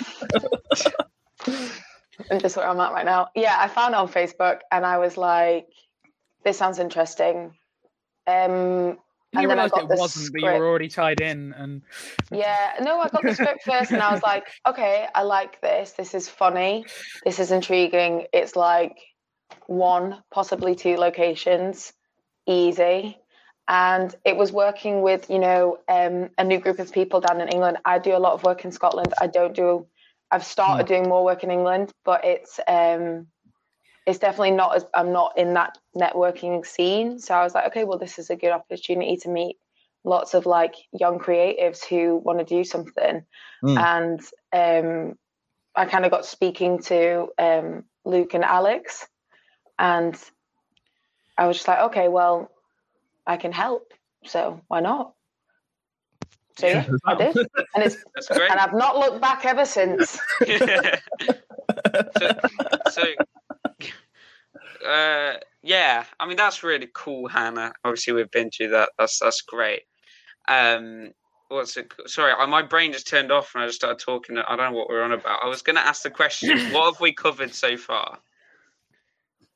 Um, just where I'm at right now. Yeah, I found it on Facebook, and I was like, "This sounds interesting." Um, and then I realised got it the wasn't, but you were already tied in, and Yeah, no, I got the script first and I was like, okay, I like this. This is funny. This is intriguing. It's like one, possibly two locations, easy. And it was working with, you know, um, a new group of people down in England. I do a lot of work in Scotland. I don't do, I've started doing more work in England, but it's, um, it's definitely not as, I'm not in that networking scene. So I was like, okay, well, this is a good opportunity to meet lots of like young creatives who want to do something Mm. and um i kind of got speaking to um luke and alex and i was just like okay well i can help so why not so yeah, i did and it's That's great. and i've not looked back ever since so, so uh, yeah, I mean that's really cool, Hannah. Obviously, we've been through that. That's that's great. Um, what's it? Sorry, my brain just turned off and I just started talking. I don't know what we're on about. I was going to ask the question: What have we covered so far?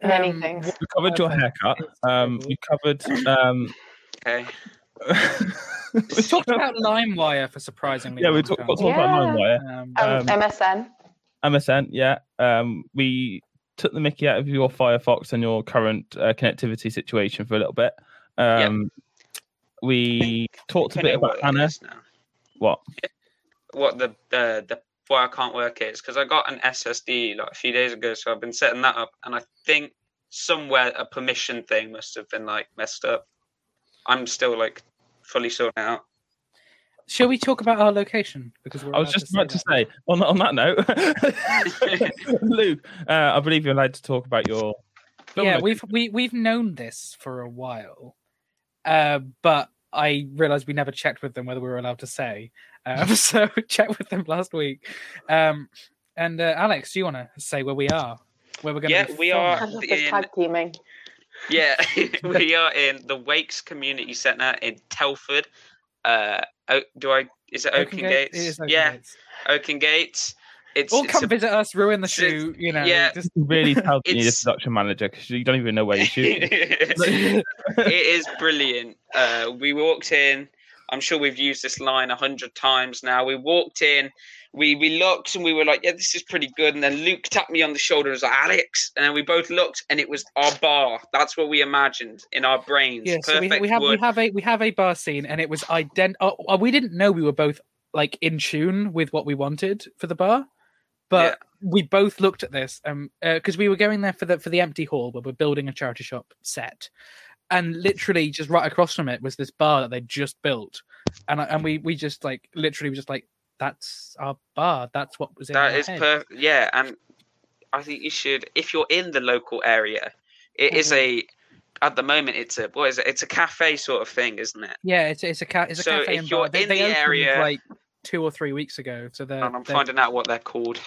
many Um, things we covered your haircut. Um, we covered. Um, Okay. We we talked about LimeWire for surprisingly. Yeah, we long talked time. talked about LimeWire. Um, um, um, msn MSN, yeah. Um, we took the Mickey out of your Firefox and your current uh, connectivity situation for a little bit. Um, We talked a bit about what it Hannah. is now. What? What the the the why I can't work is because I got an SSD like a few days ago, so I've been setting that up, and I think somewhere a permission thing must have been like messed up. I'm still like fully sorted out. Shall we talk about our location? Because we're I was allowed just about to say on on that note, Luke, uh, I believe you're allowed to talk about your. film yeah, location. we've we we've known this for a while, uh, but I realized we never checked with them whether we were allowed to say. Um, so check with them last week. Um, and uh, Alex, do you want to say where we are? Where we're going? Yeah, be we are- i love this in- tag teaming Yeah, we are in the Wakes Community Centre in Telford. Uh, O- do I? Is it Oaken, Gate? Gates? It is Oaken yeah, Gates. Oakengates. it's, Or it's come a- visit us, ruin the it's- shoot. You know, yeah. just really tell you need a production manager because you don't even know where you're shooting. it is brilliant. Uh, we walked in. I'm sure we've used this line a hundred times now. We walked in, we we looked, and we were like, "Yeah, this is pretty good." And then Luke tapped me on the shoulder and was like, "Alex," and then we both looked, and it was our bar. That's what we imagined in our brains. yeah. So we, we have we have a we have a bar scene, and it was ident. Oh, oh, we didn't know we were both like in tune with what we wanted for the bar, but we both looked at this um because we were going there for the for the empty hall where we're building a charity shop set, and literally just right across from it was this bar that they just built, and I- and we we just like literally were just like that's our bar. That's what was in That is perfect. Yeah, and I think you should, if you're in the local area, it is Mm-hmm. a. At the moment, it's a what is it? It's a cafe sort of thing, isn't it? Yeah, it's it's a ca- it's a So cafe if and you're bar. In they the opened, area- like two or three weeks ago, so they're, and I'm they're- finding out what they're called.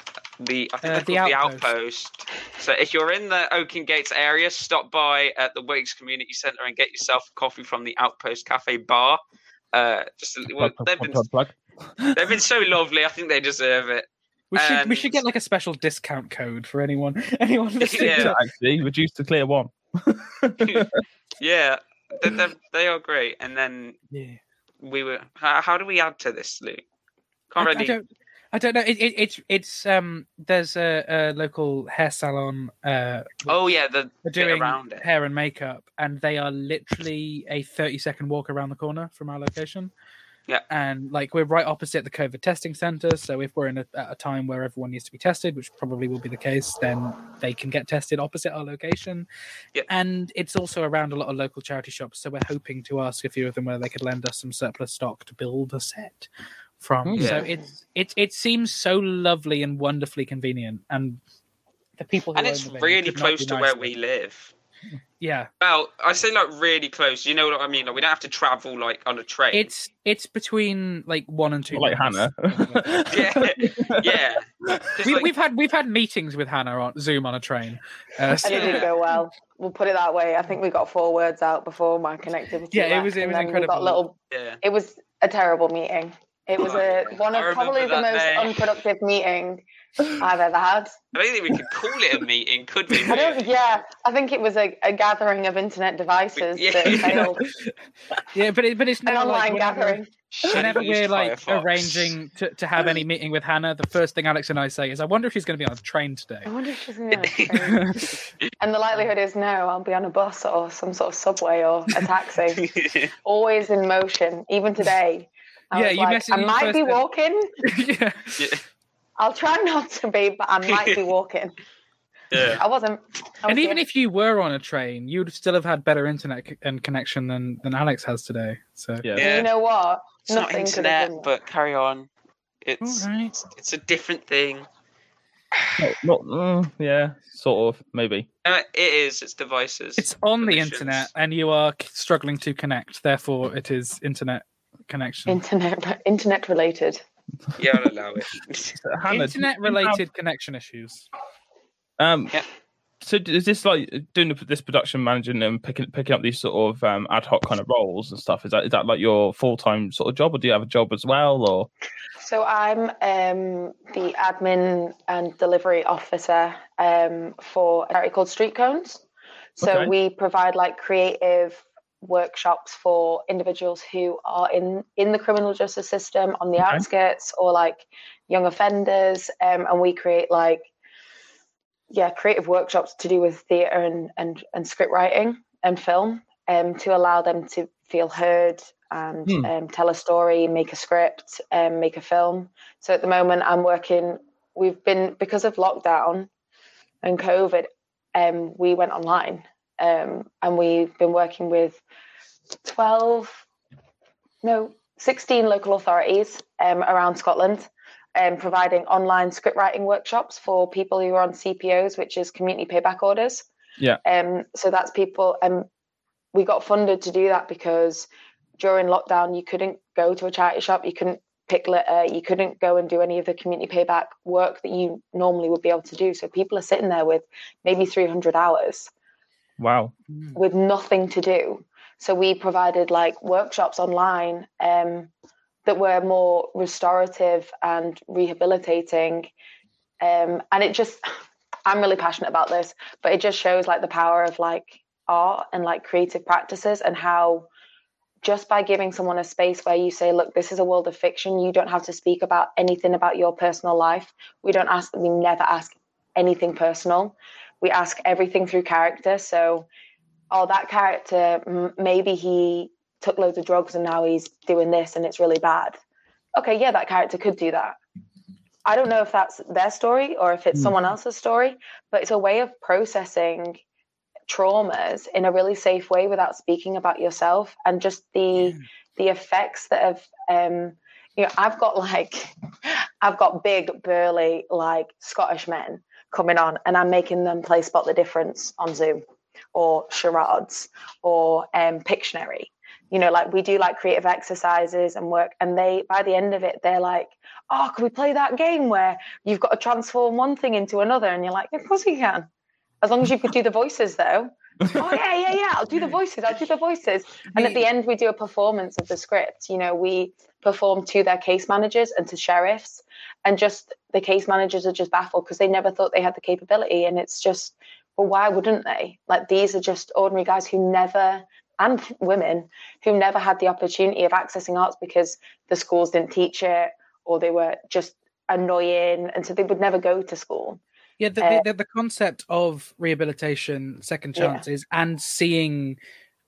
The I think Uh, they're the called the Outpost. Outpost. So if you're in the Oakengates area, stop by at the Wakes Community Centre and get yourself a coffee from the Outpost Cafe Bar. Uh, just well, Plug, plug, they've plug, been plug, plug. they've been so lovely. I think they deserve it. we should we should get like a special discount code for anyone anyone listening. Yeah. to- Actually, reduced to clear one. Yeah, they they're, they are great. And then yeah. we were. How, how do we add to this, Luke? Can't I, I don't I don't know. It, it, it's it's um there's a, a local hair salon uh Oh yeah, the doing hair and makeup and they are literally a 30 second walk around the corner from our location. Yeah. And like we're right opposite the COVID testing center. So if we're in a, at a time where everyone needs to be tested, which probably will be the case, then they can get tested opposite our location. Yeah. And it's also around a lot of local charity shops. So we're hoping to ask a few of them whether they could lend us some surplus stock to build a set from. Hmm. So it's it it seems so lovely and wonderfully convenient. And the people who and it's really close be to where nicer. we live. Yeah. Well, I say like really close. You know what I mean? Like we don't have to travel like on a train. It's it's between like one and two. Not like. Hannah. yeah, yeah. we, like, we've had we've had meetings with Hannah on Zoom on a train. Uh, so- And it didn't go well. We'll put it that way. I think we got four words out before my connectivity. Yeah, it was- it was incredible. Little. yeah. It was a terrible meeting. It was a one of probably the most day. unproductive meeting I've ever had. I don't think we could call it a meeting, could we? I don't. Yeah, I think it was a, a gathering of internet devices Yeah. that failed. yeah, but it, but it's An never like online gathering. whenever Used we're like Firefox. arranging to, to have any meeting with Hannah, the first thing Alex and I say is, "I wonder if she's going to be on a train today." I wonder if she's going to. and the likelihood is no. I'll be on a bus or some sort of subway or a taxi. Always in motion. Even today. I Yeah, you like, messaged I me might be walking. yeah. yeah. I'll try not to be, but I might be walking. yeah. I wasn't. I was And even doing- if you were on a train, you'd still have had better internet c- and connection than than Alex has today. So yeah. Yeah. you know what, It's not nothing could have internet, but carry on. It's all right. it's, it's a different thing. Not, not uh, yeah, sort of, maybe. Uh, it is. It's devices. It's on the internet, and you are struggling to connect. Therefore, it is internet connection. internet internet related. Yeah, I'll allow it. Hannah, internet related connection issues. Um, Yeah. So is this like doing this production managing and picking picking up these sort of um, ad hoc kind of roles and stuff? Is that is that like your full time sort of job, or do you have a job as well? Or So I'm um, the admin and delivery officer um, for a charity called Street Cones. So Okay. we provide like creative workshops for individuals who are in in the criminal justice system on the Okay. outskirts or like young offenders, um, and we create like yeah creative workshops to do with theatre and, and and script writing and film um, to allow them to feel heard and Hmm. um, tell a story, make a script, um, make a film. So at the moment, I'm working. We've been because of lockdown and COVID, um, we went online, um, and we've been working with twelve, no, sixteen local authorities um, around Scotland, um, providing online script writing workshops for people who are on CPOs, which is community payback orders. Yeah. Um. So that's people. Um. We got funded to do that because during lockdown you couldn't go to a charity shop, you couldn't pick litter, you couldn't go and do any of the community payback work that you normally would be able to do. So people are sitting there with maybe 300 hours wow, with nothing to do. So we provided like workshops online um, that were more restorative and rehabilitating. Um, and it just i'm really passionate about this but it just shows like the power of like art and like creative practices and how just by giving someone a space where you say look this is a world of fiction. You don't have to speak about anything about your personal life. We don't ask we never ask anything personal we ask everything through character. So oh that character maybe he took loads of drugs and now he's doing this and it's really bad. Okay yeah that character could do that. I don't know if that's their story or if it's Mm. someone else's story but it's a way of processing traumas in a really safe way without speaking about yourself and just the the effects that have um you know i've got like i've got big burly like scottish men coming on and i'm making them play spot the difference on zoom or charades or um pictionary. You know like we do like creative exercises and work and they by the end of it they're like oh can we play that game where you've got to transform one thing into another? And you're like of course we can. As long as you could do the voices though. Oh yeah yeah yeah i'll do the voices i'll do the voices. And at the end we do a performance of the script. You know we perform to their case managers and to sheriffs. And just the case managers are just baffled because they never thought they had the capability. And it's just well why wouldn't they? Like these are just ordinary guys who never and women who never had the opportunity of accessing arts because the schools didn't teach it or they were just annoying and so they would never go to school. Yeah, the, Uh, the, the concept of rehabilitation, second Yeah. chances, and seeing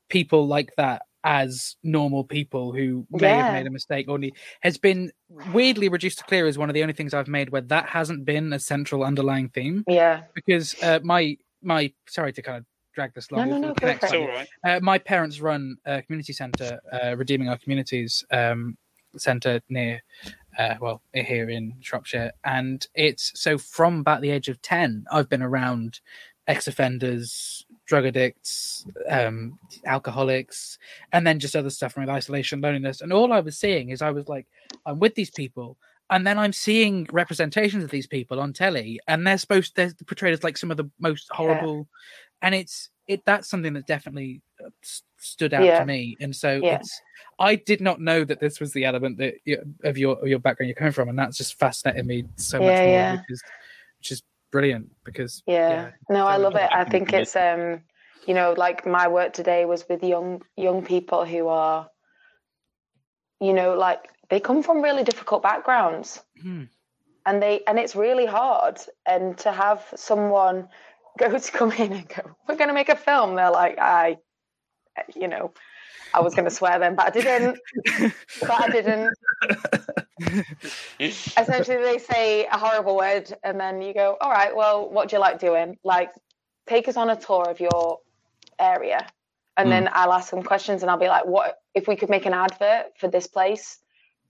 people like that as normal people who may Yeah. have made a mistake only has been weirdly reduced to clear is one of the only things I've made where that hasn't been a central underlying theme. yeah Because uh, my my sorry to kind of drag this long. no, we'll- no, we'll go connect for It's all right. Uh, my parents run a community centre, uh, Redeeming Our Communities um, centre near, uh, well, here in Shropshire. And it's so from about the age of 10, I've been around ex offenders, drug addicts, um, alcoholics, and then just other stuff from isolation, loneliness. And all I was seeing is I was like, I'm with these people. And then I'm seeing representations of these people on telly, and they're supposed they're portrayed as like some of the most horrible and it's it that's something that definitely uh, stood out Yeah. to me and so Yeah. it's i did not know that this was the element that you, of your of your background you're coming from and that's just fascinated me so much Yeah, more yeah. which is which is brilliant because yeah, no i love it. i think it's um you know like my work today was with young young people who are you know like they come from really difficult backgrounds. Hmm. and they and it's really hard. And to have someone go to come in and go we're going to make a film they're like i you know i was going to swear then but i didn't. But i didn't. Essentially they say a horrible word and then you go all right well what do you like doing? Like take us on a tour of your area. And then hmm. i'll ask them questions and i'll be like what if we could make an advert for this place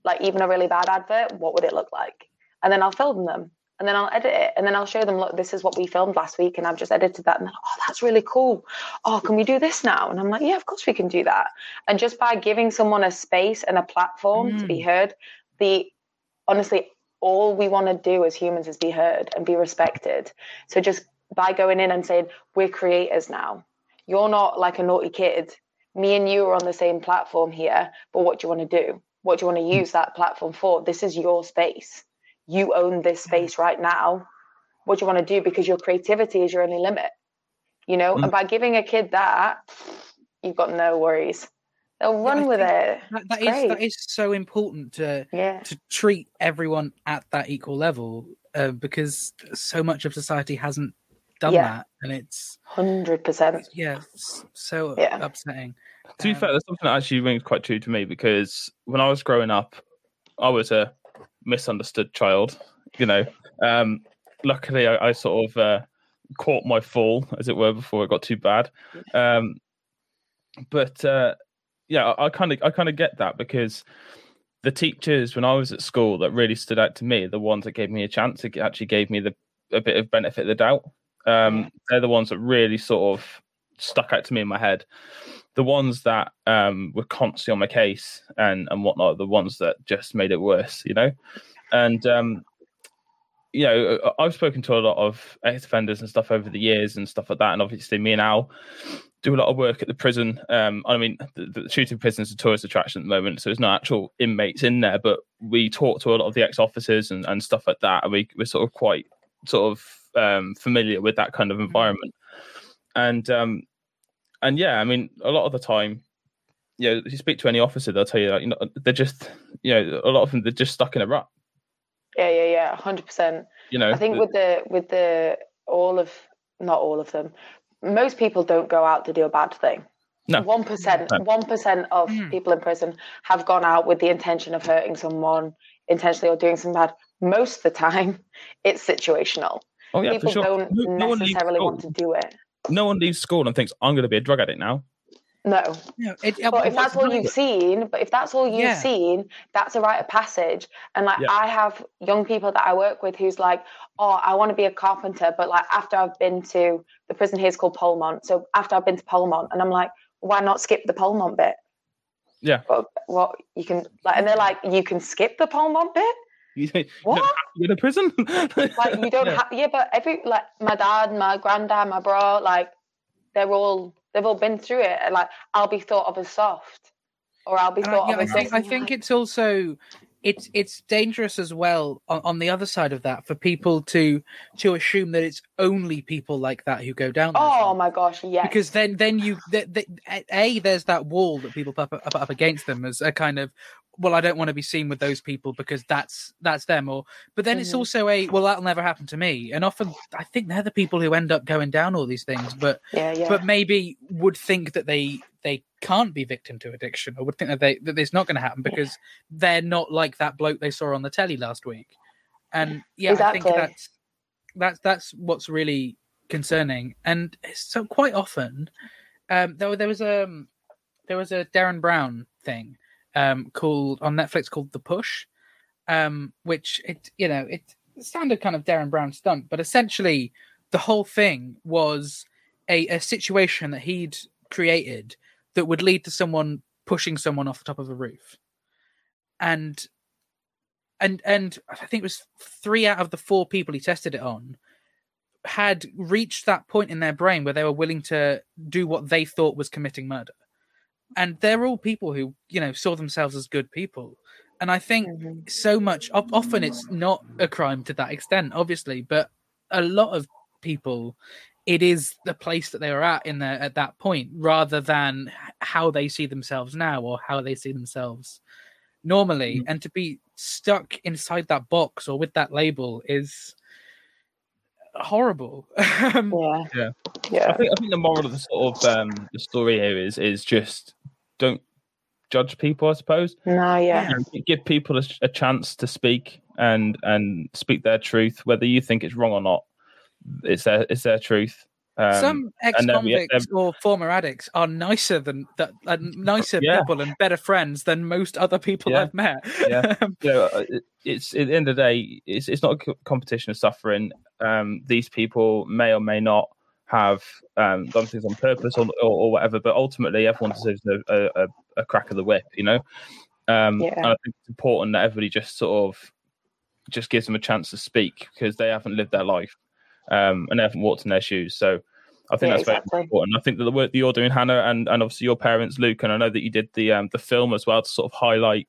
like even a really bad advert what would it look like? And then i'll film them and then i'll edit it and then i'll show them look this is what we filmed last week and i've just edited that. And like, oh that's really cool. Oh can we do this now? And i'm like yeah of course we can do that. And just by giving someone a space and a platform to be mm. heard the honestly all we want to do as humans is be heard and be respected. So just by going in and saying we're creators now. You're not like a naughty kid. Me and you are on the same platform here but what do you want to do? What do you want to use that platform for? This is your space you own this space right now. What do you want to do? Because your creativity is your only limit you know? Mm. and by giving a kid that you've got no worries. They'll I run with it. that, that It's is that great. is so important to yeah. to treat everyone at that equal level uh, because so much of society hasn't done Yeah. that and it's 100% yeah so Yeah. upsetting. To be Um, fair, there's something that actually rings quite true to me because when I was growing up, I was a misunderstood child. You know, um, luckily I, I sort of uh, caught my fall, as it were, before it got too bad. Um, but uh, yeah, I kind of I kind of get that because the teachers when I was at school that really stood out to me, the ones that gave me a chance, actually gave me the a bit of benefit of the doubt. Um, They're the ones that really sort of stuck out to me in my head the ones that um, were constantly on my case and and whatnot, the ones that just made it worse, you know. And um, you know, I've spoken to a lot of ex offenders and stuff over the years and stuff like that. And obviously, me and Al do a lot of work at the prison. Um, I mean, the, the shooting prison is a tourist attraction at the moment, so there's no actual inmates in there, but we talk to a lot of the ex officers and, and stuff like that. And we, we're sort of quite sort of um, familiar with that kind of environment. And um, and yeah, I mean, a lot of the time, you know, if you speak to any officer, they'll tell you that you know they're just you know a lot of them they're just stuck in a rut. Yeah, yeah, yeah, hundred percent. You know, I think the- with the with the all of not all of them, most people don't go out to do a bad thing. No. One percent, one percent of Hmm. people in prison have gone out with the intention of hurting someone intentionally or doing something bad. Most of the time, it's situational. oh yeah, people for sure. don't No- no one necessarily school- want to do it. No one leaves school and thinks I'm going to be a drug addict now. No, No, it, but if that's all you've seen, but if that's all you've Yeah. seen, that's a rite of passage. And like Yeah. I have young people that I work with who's like, oh, I want to be a carpenter, but like after I've been to the prison here is called Polmont, so after I've been to Polmont, and I'm like, why not skip the Polmont bit? Yeah. Well, what you can like, and they're like, you can skip the Polmont bit. You, you What? don't have to go to prison. Like you don't Yeah. have, yeah, but every like my dad, my granddad, my bro, like they're all they've all been through it. And like I'll be thought of as soft, or I'll be And thought I, yeah, of I as think I think it's also it's it's dangerous as well on, on the other side of that for people to to assume that it's only people like that who go down. Oh routes. my gosh, yeah. Because then, then you, th th a, there's that wall that people put up, up, up against them as a kind of, well, I don't want to be seen with those people because that's that's them. Or, but then it's Mhm. also a, well, that'll never happen to me. And often, I think they're the people who end up going down all these things. But yeah, yeah. but maybe would think that they they can't be victim to addiction or would think that they that it's not going to happen because they're not like that bloke they saw on the telly last week and yeah i think that's that's that's what's really concerning and so quite often um there, there was a there was a Derren Brown thing um called on netflix called the push um which it you know it standard kind of Derren Brown stunt but essentially the whole thing was a, a situation that he'd created that would lead to someone pushing someone off the top of a roof. And and and i think it was three out of the four people he tested it on had reached that point in their brain where they were willing to do what they thought was committing murder and they're all people who you know saw themselves as good people and i think Mhm. so much often it's not a crime to that extent obviously but a lot of people it is the place that they are at in there at that point rather than how they see themselves now or how they see themselves normally Mm. and to be stuck inside that box or with that label is horrible Um, yeah, Yeah. yeah, I think I think the moral of the sort of um, the story here is is just don't judge people. I suppose no, yeah, And give people a, a chance to speak and and speak their truth, whether you think it's wrong or not. It's their it's their truth. Um, some and then we- ex-convicts or former addicts are nicer than that uh, nicer Yeah. people and better friends than most other people Yeah. i've met Yeah. you know, uh, it's at the end of the day, it's it's not a competition of suffering. Um, these people may or may not have um, done things on purpose or, or, or whatever, but ultimately, everyone deserves a, a, a crack of the whip, you know. Um, Yeah. And I think it's important that everybody just sort of just gives them a chance to speak because they haven't lived their life um, and they haven't walked in their shoes. So I think Yeah, that's exactly. very important. I think that the work that you're doing, Hannah, and, and obviously your parents, Luke, and I know that you did the um, the film as well to sort of highlight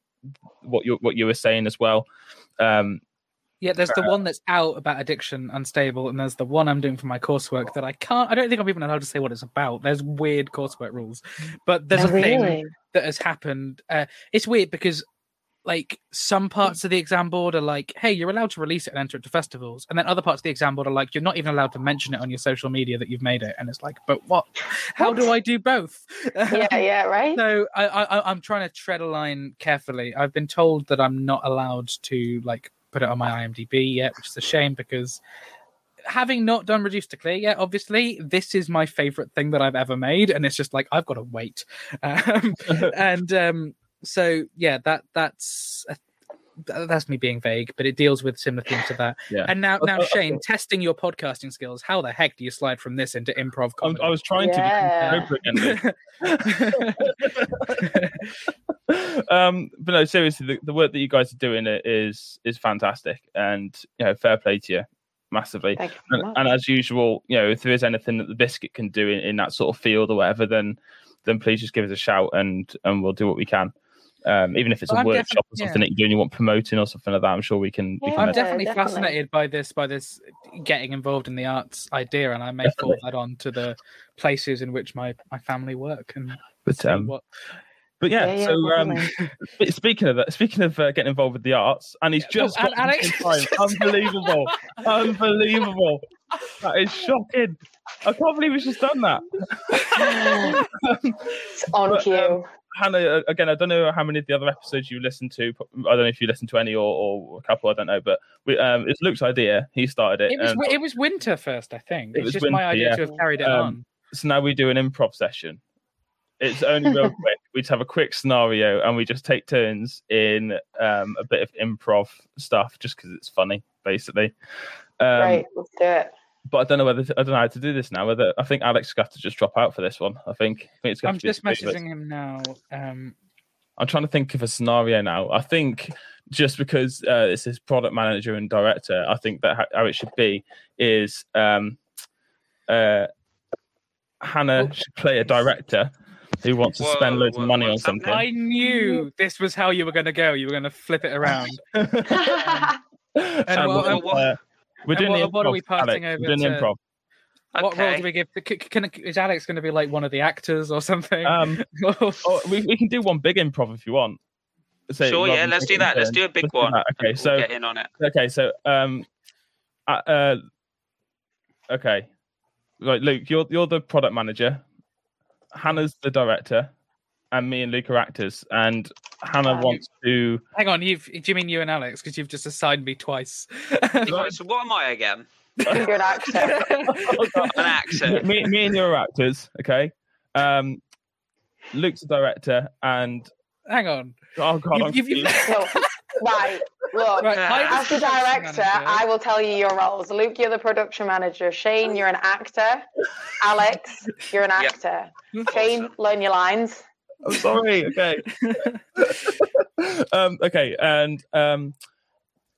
what you what you were saying as well. Um, Yeah, there's the one that's out about addiction, unstable, and there's the one I'm doing for my coursework that I can't. I don't think I'm even allowed to say what it's about. There's weird coursework rules, but there's Oh, a thing that has happened. Uh, it's weird because, like, some parts of the exam board are like, "Hey, you're allowed to release it and enter it to festivals," and then other parts of the exam board are like, "You're not even allowed to mention it on your social media that you've made it." And it's like, "But what? How do I do both?" yeah, yeah, right. So I, I I'm trying to tread a line carefully. I've been told that I'm not allowed to like put it on my IMDb yet, which is a shame because having not done reduced to clear yet, obviously this is my favorite thing that I've ever made, and it's just like I've got to wait. Um, and um, so yeah, that that's. th- that's me being vague, but it deals with similar themes to that. yeah. And now, now, Shane, testing your podcasting skills. How the heck do you slide from this into improv I'm, comedy? I was trying Yeah. to be appropriate. um, but no, seriously, the, the work that you guys are doing i- is is fantastic, and you know, fair play to you, massively. You And, and as usual, you know, if there is anything that the biscuit can do in, in that sort of field or whatever, then then please just give us a shout and and we'll do what we can. Um, even if it's a Well, I'm workshop or definitely- something that you're doing, you want promoting or something like that. I'm sure we can. We can I'm definitely, definitely. fascinated by this by this getting involved in the arts idea, and I may Definitely. forward that on to the places in which my, my family work and but see um, what. But yeah. Yeah, yeah, so um, speaking of that, speaking of uh, getting involved with the arts, and he's just well, got and Alex- time. unbelievable, unbelievable. That is shocking. I can't believe he's just done that. it's on But, cue. um, Hannah, uh, again, I don't know how many of the other episodes you listened to. I don't know if you listened to any or, or a couple. I don't know, but we, um, it's Luke's idea. He started it. It was and it was winter first, I think. It It's was just my idea yeah. to have carried it Um, on. so now we do an improv session. It's only real quick. We just have a quick scenario and we just take turns in um, a bit of improv stuff, just because it's funny, basically. Um, right, let's do it. But I don't know whether I don't know how to do this now. Whether I think Alex got to just drop out for this one. I think. I think it's got I'm to be just the three of us. messaging him now. Um, I'm trying to think of a scenario now. I think just because uh, this is product manager and director, I think that ho- how it should be is um, uh, Hannah should play a director who wants to Whoa, spend loads whoa, of money on something. I knew this was how you were going to go. You were going to flip it around. and what- we'll, uh, we're and doing what- the what are improv, we passing Alex. over We're doing to- improv. What role do we give? c- Can, is Alex going to be like one of the actors or something? Um, oh, we, we can do one big improv if you want. Say, Sure, yeah, let's do that. Let's do a big Let's one. Okay, and so we'll get in on it. Okay, so um, uh, uh okay, right, Luke, you're you're the product manager. Hannah's the director, and me and Luke are actors. And Hannah wants to. Hang on, you've do you mean you and Alex? Because you've just assigned me twice. So what am I again? You're an actor. An actor. me, me and you are actors. Okay. Um, Luke's the director, and Hang on. oh god, You've- I'm you've- you've- confused. No, right, look. Right, I was As the director, manager. I will tell you your roles. Luke, you're the production manager. Shane, you're an actor. Alex, you're an Yep. actor. Shane, learn your lines. I'm sorry. Okay. um, okay, and um,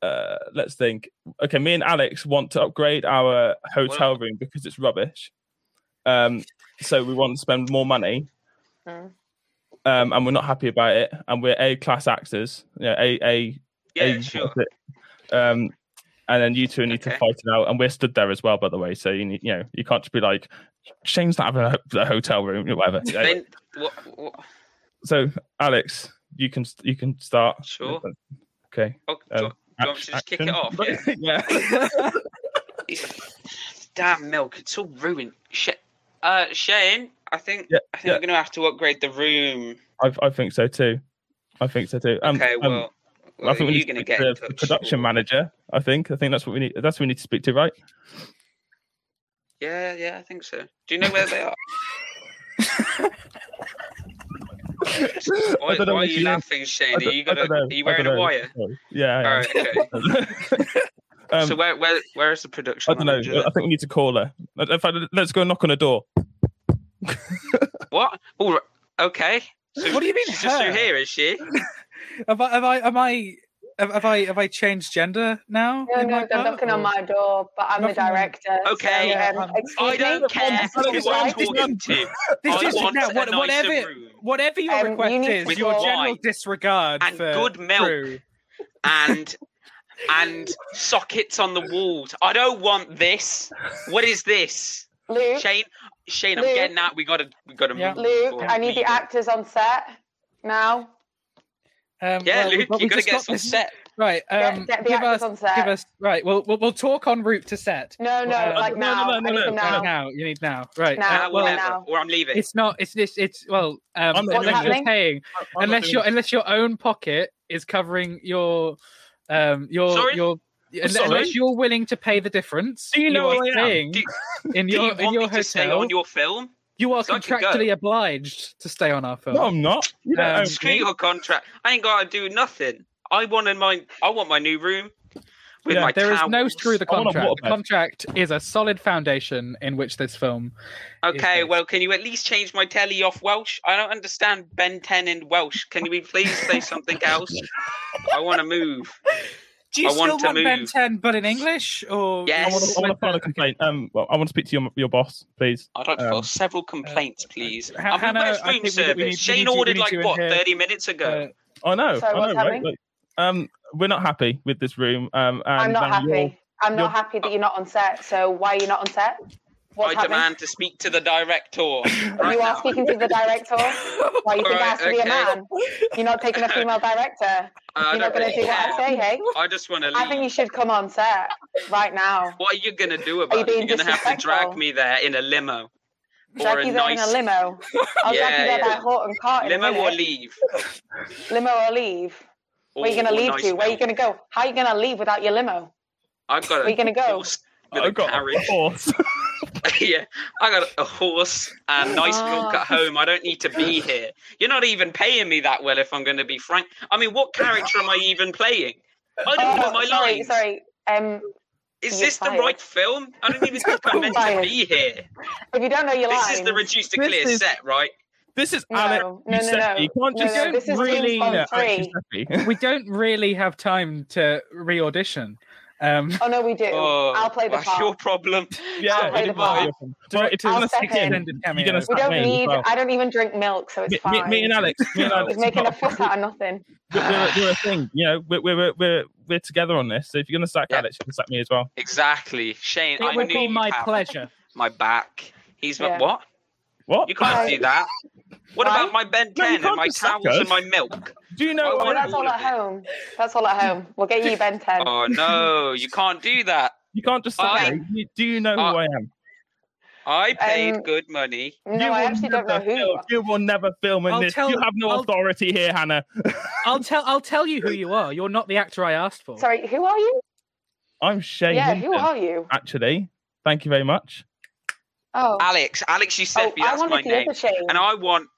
uh, let's think. Okay, me and Alex want to upgrade our hotel room because it's rubbish. Um, so we want to spend more money, Mm. Um, and we're not happy about it. And we're A class actors. Yeah, A A. Yeah, A, sure. Um, and then you two need to fight it out, and we're stood there as well, by the way. So you need, you know, you can't just be like, Shane's not having a, a hotel room, or whatever. Then, what, what, So, Alex, you can you can start. Sure. Okay. oh, do, you- Um, do you want me to just kick it off? Yeah. yeah. Damn milk, it's all ruined. Shit. Uh, Shane, I think Yeah, I think yeah. we're gonna have to upgrade the room. I, I think so too. I think so too. Um, Okay, um, well, well I think we you're gonna get to in the production manager. I think. I think that's what we need. That's what we need to speak to, right? Yeah, yeah, I think so. Do you know where they are? Why, I don't know why are you laughing, Shane? Are you got gonna? Are you wearing a wire? Yeah. Right, okay. um, so where, where, where is the production I don't know. manager? I think we need to call her. In fact, let's go knock on a door. What? All right. Okay. So What do you mean, She's just her? through here, is she? Have I? Have I? Am I? Have, have I? Have I changed gender now? No, in no, they're part, knocking on my door, but I'm the Knocking on- director. Okay. So, um, I don't me. care Alex, who Alex, I'm talking to. This is want now, a what, nicer whatever, room. whatever your Um, request you is, to your fly. general disregard And for good milk. crew. and and sockets on the walls. I don't want this. What is this? Luke, Shane, Shane, I'm Luke. getting out. We gotta, we gotta Yeah. move. Luke, I need the we- actors on set now. Um, Yeah, well, Luke, you gotta get got some this- set. Right. Get- Um, get the give actors us, on set. give us. Right. We'll, we'll we'll talk en route to set. No, no, Uh, like no, no, now. no, I no, need no, them no. now. Now you need now. Right. Now, uh, well, now. or I'm leaving. it's not. It's this. It's well. Um, I'm not unless doing you're paying, I'm unless your unless your own pocket is covering your, um, your Sorry? your. Unless you're willing to pay the difference, Do you know are who I am? staying Do- in Do your you in want your me to stay hotel. on your film? You are So I can go. contractually obliged to stay on our film. No, I'm not. You don't Um, Screw your contract. I ain't gotta do nothing. I wanted my, I want my new room with Yeah, my There is no towels. screw the I want a contract. The contract is a solid foundation in which this film. Okay, based. well, can you at least change my telly off Welsh? I don't understand Ben 10 in Welsh. Can you please say something else? I want to move. Do you I still want to want Ben 10 but in English? Or Yes. I want to, I want to file a complaint. Um, well, I want to speak to your your boss, please. I'd like to Um, file several complaints, please. Ha- I'm Hannah, in I room we- we service. need- Shane need you- we ordered like what here. thirty minutes ago. Uh, I know. Sorry, I what's know, right? Like, um, we're not happy with this room. Um, and I'm not happy. I'm not happy that you're not on set. So why are you not on set? What's I happening? demand to speak to the director. you right are now. speaking to the director. Why you think it Alright, has to be a man? You're not taking a female director. I You're not going to really do what I say, hey? I just want to leave. I think you should come on set right now. What are you gonna do you about it? being You're gonna have to drag me there in a limo. Drag or a you there in a limo. I'll drag you there yeah. by Horton Cart in a limo or leave. Limo or leave. Where are you Or- going to leave nice to? Where are you going to go? How are you going to leave without your limo? I've got Where a you gonna go? horse with a I've got a carriage. horse. yeah, I got a horse and nice milk Ah. at home. I don't need to be here. You're not even paying me that well, if I'm going to be frank. I mean, what character am I even playing? I don't know Oh, my sorry, lines. sorry. Um, Is You're this the right film? I don't even think I'm meant to be here. if you don't know your line, This lines, is the reduced to clear is- set, right? This is No, Alex. no, no, Giuseppe. no. You can't just no, this is really. James Bond Yeah, Alex three. Giuseppe. we don't really have time to re audition. Um, oh no, we do. Oh, I'll play the that's your problem. Yeah, I'll play the is part. Well, if you're I'll step in. in, you're gonna We don't need. well. I don't even drink milk, so it's Me, fine. me, me and Alex, me and Alex, making a fuss out of nothing. we're, we're, we're a thing. You know, we're, we're, we're, we're together on this. So if you're gonna sack Yeah. Alex, you can sack me as well. Exactly, Shane. I it would knew be my pleasure. My back. He's Yeah. what? What? You can't Why? do that. What about my Ben No, and my towels us. and my milk? Do you know? What I that's all all at home. That's all at home. We'll get you Ben 10. Oh no, you can't do that. You can't just sack I- You- Do you know who I am? I paid Um, good money. no, you I actually don't know who you film- You will never film in I'll this. tell- you have no I'll- authority here, Hannah. I'll tell. I'll tell you who you are. You're not the actor I asked for. Sorry, who are you? I'm Shane. yeah, Hinton, who are you? Actually, thank you very much. Oh, Alex, Alex oh Giuseppe, I that's my name. And I want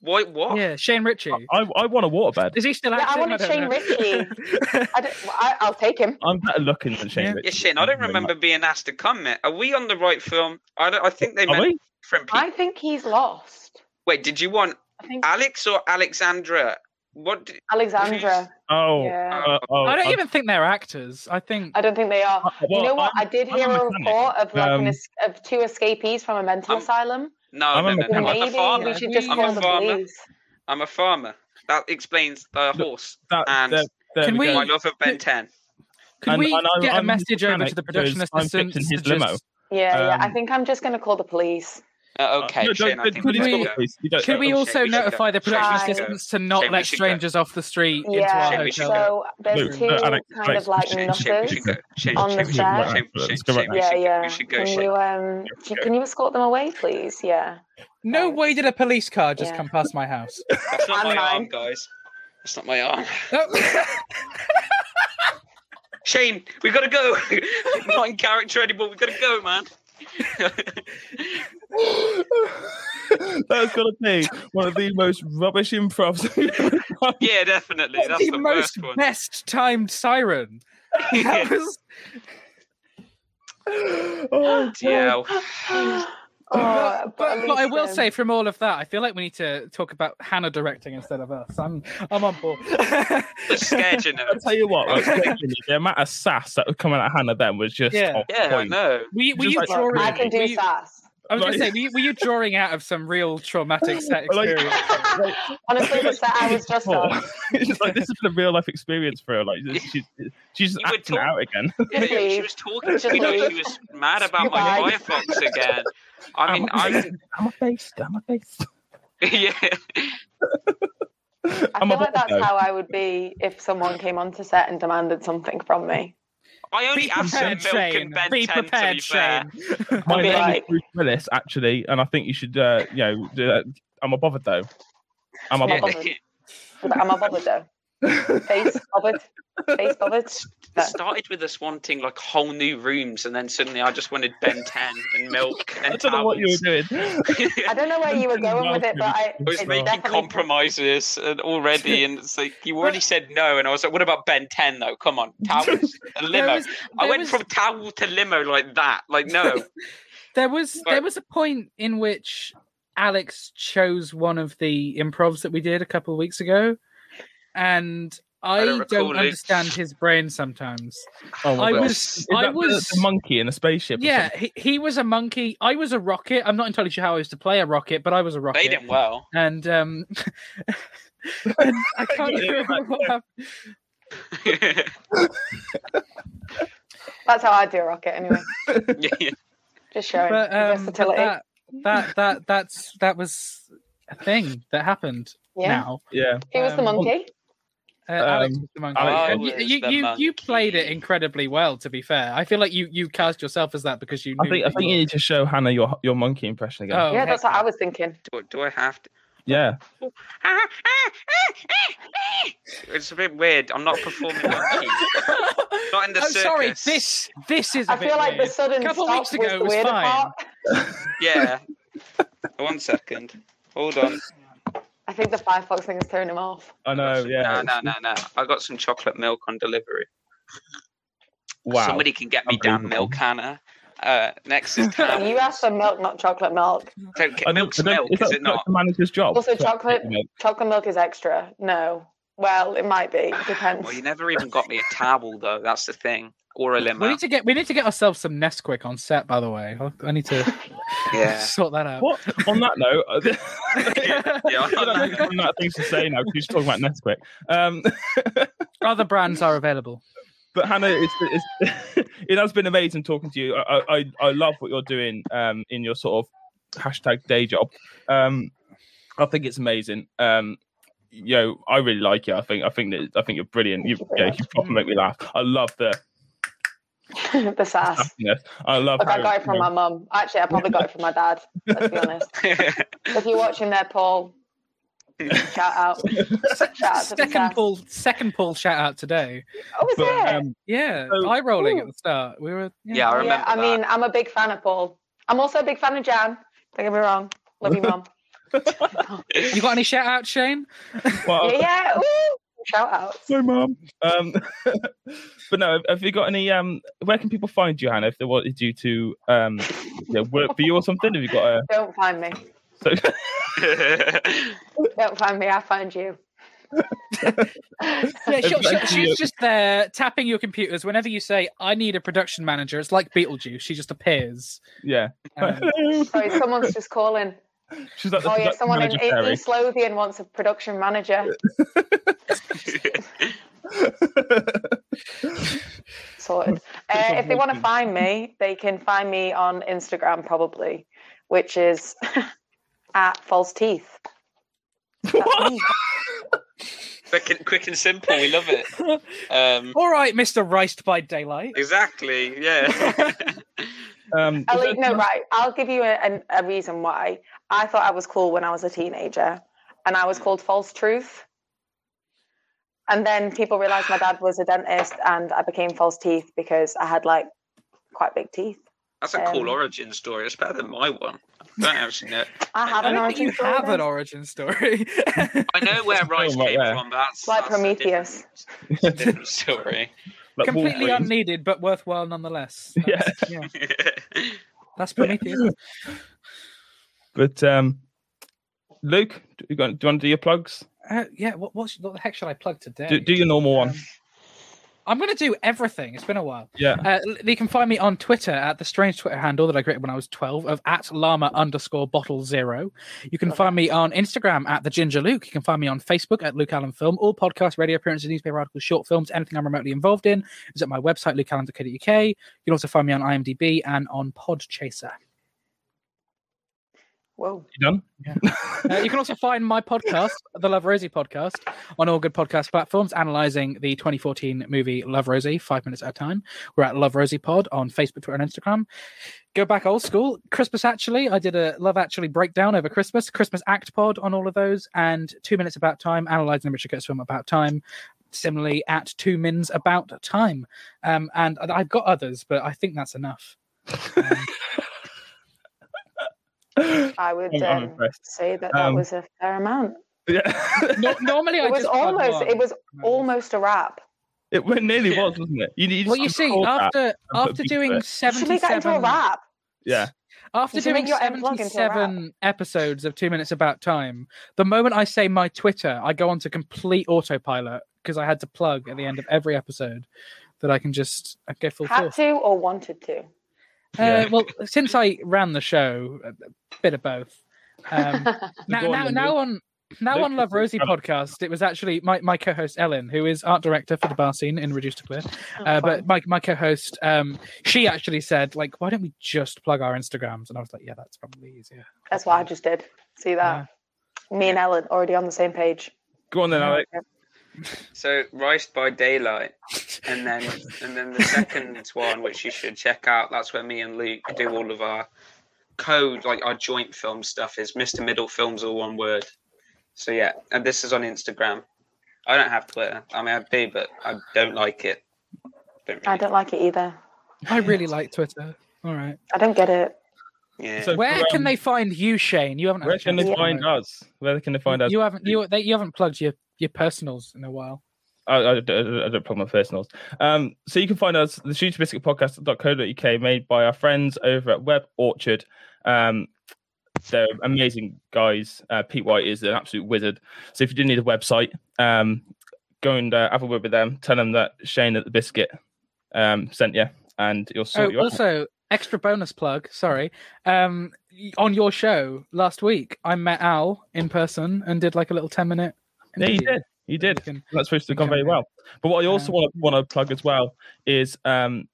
what what? Yeah, Shane Richie. I, I want a waterbed. Is he still Yeah, I acting? wanted don't Shane know. Richie. I don't, I, I'll take him. I'm better looking than Shane. Yeah. Richie. Yeah, Shane, I don't Thank you very remember being asked to come, mate. Are we on the right film? I, don't, I think they. Are meant we? different people. I think he's lost. Wait, did you want think Alex or Alexandra? What? Did, Alexandra. Oh, Yeah. uh, oh, I don't uh, even think they're actors. I think I don't think they are. uh, you know what? I'm- I did I'm hear a a mechanic. report of like Um, an es- of two escapees from a mental I'm- asylum. no, I'm no, a no, no. I'm a farmer. we should just I'm call a the farmer. police. I'm a farmer. That explains the horse that, and there, there Can we we- go. my love of Ben 10. Can And- we and get a I'm his message over to the production assistant? fixing his to limo. just- Yeah, yeah. I Um, think I'm just going to call the police. Uh, okay, no, Shane, don't, I don't, think could we you we- should stop, go. please? You don't- Should we Shane, also we notify the production Shane, we should go. assistants to not Shane, let strangers off the street into our Shane, we hotel? So there's No, two no, Alex, kind Alex, of like Shane, Shane, we should go. knuckers. Shane, on the we should set. go. Right, Shane, Shane, Shane, Yeah, should yeah. We should go, Can you um? Can, can you escort them away, please? Yeah. No Thanks. way did a police car just Yeah. come past my house. That's not my arm, guys. That's not my arm. Oh. Shane, we've gotta go. not in character anymore. We've gotta go, man. That's gonna be one of the most rubbish improvs. yeah, definitely. That's the, the, most one. best timed siren. That was oh, Yeah. Oh, but, at but I will um, say, from all of that, I feel like we need to talk about Hannah directing instead of us. I'm, I'm on board. Scared you know. I'll tell you what, like, genuinely, the amount of sass that was coming out of Hannah then was just Yeah. off Yeah, I point. know. Were you, were Just you like- drawing? I can were do you- sass. I was going to say, were you, were you drawing out of some real traumatic set experience? Like, Honestly, the set I was just on. it's like this is a real life experience for her. Like she's she's just You acting talk- out again. Yeah, Just she was talking to me. leave. She was mad about my Goodbye. Firefox again. I mean, I'm I a I'm a beast. I'm a beast. yeah. I I'm feel like that's bother. how I would be if someone came onto set and demanded something from me. I only Be asked for prepared, milk Shane. and Ben Be 10 to be fair. Shane. My I'd be name like- is Bruce Willis, actually, and I think you should, uh, you know, do that. I'm a bothered though. I'm a I'm bothered. bothered. But Am I bothered though? Face bothered? Face bothered? It started with us wanting like whole new rooms, and then suddenly I just wanted Ben 10 and milk and I don't know what you were doing. I don't know where you were going with it, but I, I was making definitely compromises and already, and it's like you already said no, and I was like, "What about Ben 10 though? Come on, towels and There limo." was, I went was- from towel to limo like that. Like no, There was But- there was a point in which Alex chose one of the improvs that we did a couple of weeks ago, and I, don't don't, understand his brain sometimes. Oh I was, Is I was, the, monkey in a spaceship. yeah, he, he was a monkey. I was a rocket. I'm not entirely sure how I was to play a rocket, but I was a rocket. Played him well. And um, and I can't Yeah, remember what happened. That's how I do a rocket anyway. yeah, yeah. Just showing But, um, but versatility. that, that that that's that was a thing that happened. yeah. Now, yeah. Who was the um, monkey? Uh, Alex Um, was. Alex And you, you, you, you played it incredibly well. To be fair, I feel like you you cast yourself as that because you. Knew I think I think you you need to show Hannah your your monkey impression again. Oh, yeah, that's what I was thinking. Do, do I have to? Yeah. It's a bit weird. I'm not performing monkey. Not in the I'm sorry. This this is. I I feel like the sudden Couple stop weeks was ago the it was fine. Yeah. One second. Hold on. I think the Firefox thing is throwing him off. I know. Yeah. No, no, no, no. I got some chocolate milk on delivery. Wow. Somebody can get me damn milk, Hannah. Uh, next is Tam. You asked for milk, not chocolate milk. Don't get I don't- milk's milk, is is it not? the manager's job? Also, chocolate milk? chocolate milk is extra. No. Well, it might be. It depends. Well, you never even got me a towel though. That's the thing, or a We need to get we need to get ourselves some Nesquik on set. By the way, I- I need to Yeah. sort that out. What? On that note, Yeah, I don't know, I'm not things to say now because you're talking about Nesquik. Um, Other brands are available. but Hannah, it's, it's it has been amazing talking to you. I I, I love what you're doing um, in your sort of hashtag day job. Um, I think it's amazing. Um, you know, I really like it. I think I think that I think you're brilliant. You, Thank yeah, you proper make me laugh. I love the the sass. happiness. I love. Look, I got it from you my mum. Actually, I probably got it from my dad. Let's be honest. If you're watching there, Paul, shout out. Shout out to the Second sass. pull, second Paul shout out today. Oh, is but, it? um, Yeah, So- eye rolling Ooh. at the start. We were. Yeah, I yeah, remember I that. mean, I'm a big fan of Paul. I'm also a big fan of Jan. Don't get me wrong. Love you, mum. You got any shout outs, Shane? well, yeah, yeah. Ooh, shout outs. Sorry, mum. Um, but no, have you got any? Um, where can people find you, Hannah? If they wanted you to, um, yeah, work for you or something? Have you got a? Don't find me. So, Don't find me. I find you. Yeah, she, she- Thank she's just there tapping your computers whenever you say, "I need a production manager." It's like Beetlejuice; she just appears. yeah. Um, Sorry, someone's just calling. She's like Oh yeah, someone in manager, E- East Lothian wants a production manager. Sorted. Uh, if they want to find me, they can find me on Instagram probably, which is at false teeth. Quick, and, quick and simple. We love it. Um, All right, Mister Riced by Daylight. exactly. Yeah. um, Ellie, is no, right. I'll give you a, a, a reason why. I thought I was cool when I was a teenager, and I was called False Truth. And then people realized my dad was a dentist, and I became false teeth because I had like quite big teeth. That's a cool Um, origin story. It's better than my one. I don't actually know. I have I an origin you story. have then. an origin story. I know where rice came there. from, that's Like that's a Prometheus. different- a different story. like Completely Wolverine? unneeded, but worthwhile nonetheless. Yeah. Yeah, that's Prometheus. But um, Luke, do you, got, do you want to do your plugs? Uh, yeah, what, what's, what the heck should I plug today? Do, do your normal one. Um, I'm going to do everything. It's been a while. Yeah. Uh, you can find me on Twitter at the strange Twitter handle that I created when I was 12 of at llama underscore bottle zero. You can find me on Instagram at the Ginger Luke. You can find me on Facebook at Luke Allen Film. All podcasts, radio appearances, newspaper articles, short films, anything I'm remotely involved in is at my website, lukeallen.co.uk. You can also find me on IMDb and on Podchaser. Whoa. You done? Uh, you can also find my podcast, the Love Rosie podcast, on all good podcast platforms, analyzing the 2014 movie Love Rosie, five minutes at a time. We're at Love Rosie Pod on Facebook, Twitter, and Instagram. Go back old school. Christmas Actually, I did a Love Actually breakdown over Christmas. Christmas Act Pod on all of those, and Two Minutes About Time, analyzing the Richard Curtis film About Time. Similarly, at Two Mins About Time. Um, and I- I've got others, but I think that's enough. Um, I would I'm- I'm um, say that that Um, was a fair amount. Yeah. no- normally, I It was just almost. It was almost a wrap. it well, nearly was, wasn't it? You, you Well, you see, after after doing to it. You should make that into a 77 wrap. Yeah. after doing make your end plug into a wrap. 77 episodes of 2 minutes about time, the moment I say my Twitter, I go on to complete autopilot because I had to plug at the end of every episode that I can just uh, go full Had force. to or wanted to? Uh, Yeah. well, since I ran the show, a bit of both. Um, now, on now, then, now on now on Love Rosie podcast, it was actually my, my co-host Ellen, who is art director for the bar scene in Reduced to Clear. Oh, Uh, but my my co-host, um, she actually said, like, why don't we just plug our Instagrams? And I was like, yeah, that's probably easier. That's what I just did. See that? Me and Ellen already on the same page. Go on then, Yeah. Alex. So Rice by Daylight, and then and then the second one, which you should check out. That's where me and Luke do all of our code, like our joint film stuff. Is Mr. Middle Films all one word? So yeah, and this is on Instagram. I don't have Twitter. I mean, I do, but I don't like it. Don't I don't like it either. I really like Twitter. All right, I don't get it. Yeah. So- where um, can they find you, Shane? You haven't. Where can they find us? Where can they find us? You haven't. You they, you haven't plugged your your personals in a while. I, I, I don't plug my personals. Um, so you can find us the Shooter Biscuit Podcast.co.uk, made by our friends over at Web Orchard. Um, they're amazing guys. Uh, Pete White is an absolute wizard. So if you do need a website, um, go and uh, have a word with them. Tell them that Shane at the Biscuit um, sent you, and you'll Oh, sort you out. also extra bonus plug. Sorry, um, on your show last week, I met Al in person and did like a little ten minute. Yeah, interview. did. He did. Can- That's supposed to have gone very well. But what I also want to want to plug as well is um,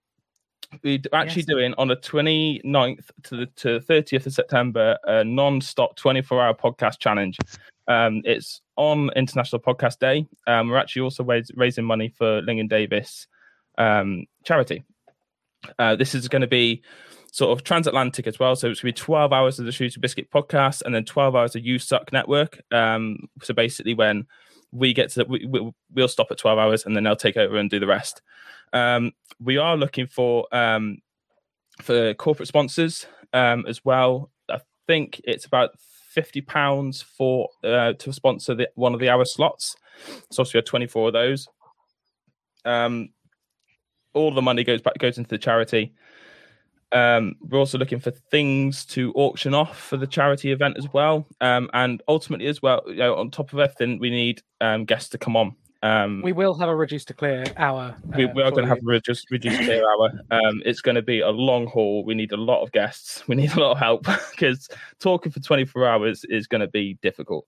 we're actually Yes. doing on the 29th to the to 30th of September a non-stop 24-hour podcast challenge. Um, it's on International Podcast Day. Um, we're actually also rais- raising money for Lingen Davies um, charity. Uh, this is going to be sort of transatlantic as well. So it's going to be 12 hours of the Shooter Biscuit podcast and then 12 hours of You Suck Network. Um, so basically, when we get to, we, we, we'll stop at 12 hours and then they'll take over and do the rest. Um, we are looking for um, for corporate sponsors um, as well. I think it's about 50 pounds for uh, to sponsor the, one of the hour slots. So we have 24 of those. Um, all the money goes back goes into the charity. Um, we're also looking for things to auction off for the charity event as well. Um, and ultimately, as well, you know, on top of everything, we need um, guests to come on. Um, We will have a reduced to clear hour. we, uh, we are going to have a reduced, reduced clear hour. Um, it's going to be a long haul. We need a lot of guests. We need a lot of help because talking for 24 hours is going to be difficult.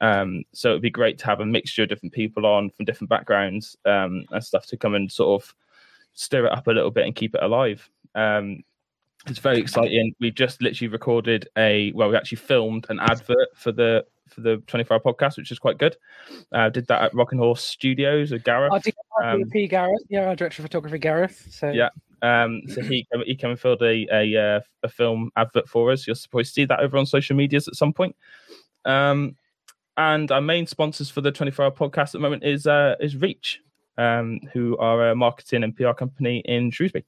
Um, so it'd be great to have a mixture of different people on from different backgrounds um, and stuff to come and sort of stir it up a little bit and keep it alive. It's very exciting. We just literally recorded a well, we actually filmed an advert for the for the 24 hour podcast, which is quite good. Uh, did that at Rockin' Horse Studios with Gareth. Our D- our um, Gareth, yeah, our director of photography Gareth. So Yeah. Um, so he came, he came and filled a a, uh, a film advert for us. You're supposed to see that over on social medias at some point. Um, and our main sponsors for the 24 hour podcast at the moment is uh, is Reach, um, who are a marketing and PR company in Shrewsbury.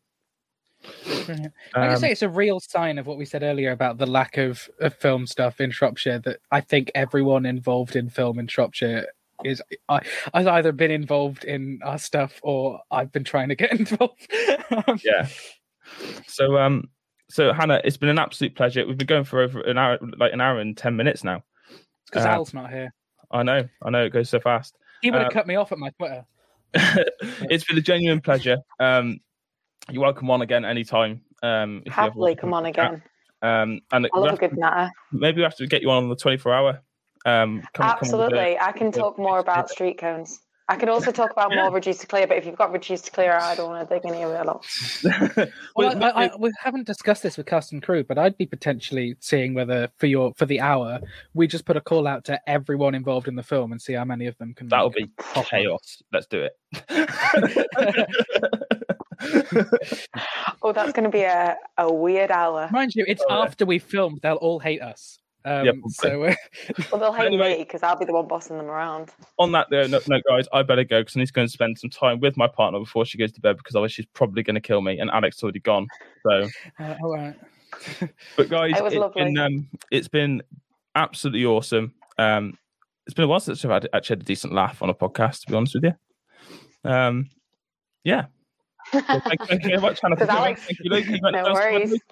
Brilliant. I can Um, say it's a real sign of what we said earlier about the lack of, of film stuff in Shropshire. That I think everyone involved in film in Shropshire is I, I've either been involved in our stuff or I've been trying to get involved. yeah. So um, so Hannah, it's been an absolute pleasure. We've been going for over an hour, like an hour and ten minutes now. because Uh, Al's not here. I know, I know, it goes so fast. He would have uh, cut me off at my Twitter. it's been a genuine pleasure. Um, you're welcome on again anytime. Um, if you ever Happily to come on again. Um, and I love a good to- natter. maybe we have to get you on the 24 hour. Um, come, come Absolutely. I can talk more about street cones. I could also talk about Yeah. more reduced to clear, but if you've got reduced to clear, I don't want to dig any of it a lot. Well, Well, I, I, we haven't discussed this with cast and crew, but I'd be potentially seeing whether for your for the hour we just put a call out to everyone involved in the film and see how many of them can. that'll be pop up. chaos. Let's do it. Oh, that's going to be a, a weird hour. Mind you, it's Oh, yeah. after we filmed; they'll all hate us. Um, Yeah, so uh, Well, they'll hate Anyway. me because I'll be the one bossing them around. on that note, no, no, guys, I better go because I need to go and spend some time with my partner before she goes to bed because otherwise she's probably going to kill me. And Alex's already gone. So, uh, all right. but guys, It was it's lovely. been um, it's been absolutely awesome. Um, it's been a while since I've had, actually had a decent laugh on a podcast. To be honest with you, um, yeah. Well, thank, thank you very much, Hannah. for Because coming. Alex, Thank you, Luke. You no anything else to add, worries. Luke?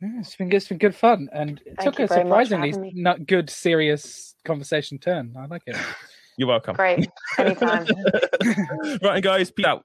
Yeah, it's been good. It's been good fun, and it Thank took a very much for surprisingly not good, serious conversation turn. I like it. You're welcome. Great. Anytime. right, guys, peace out.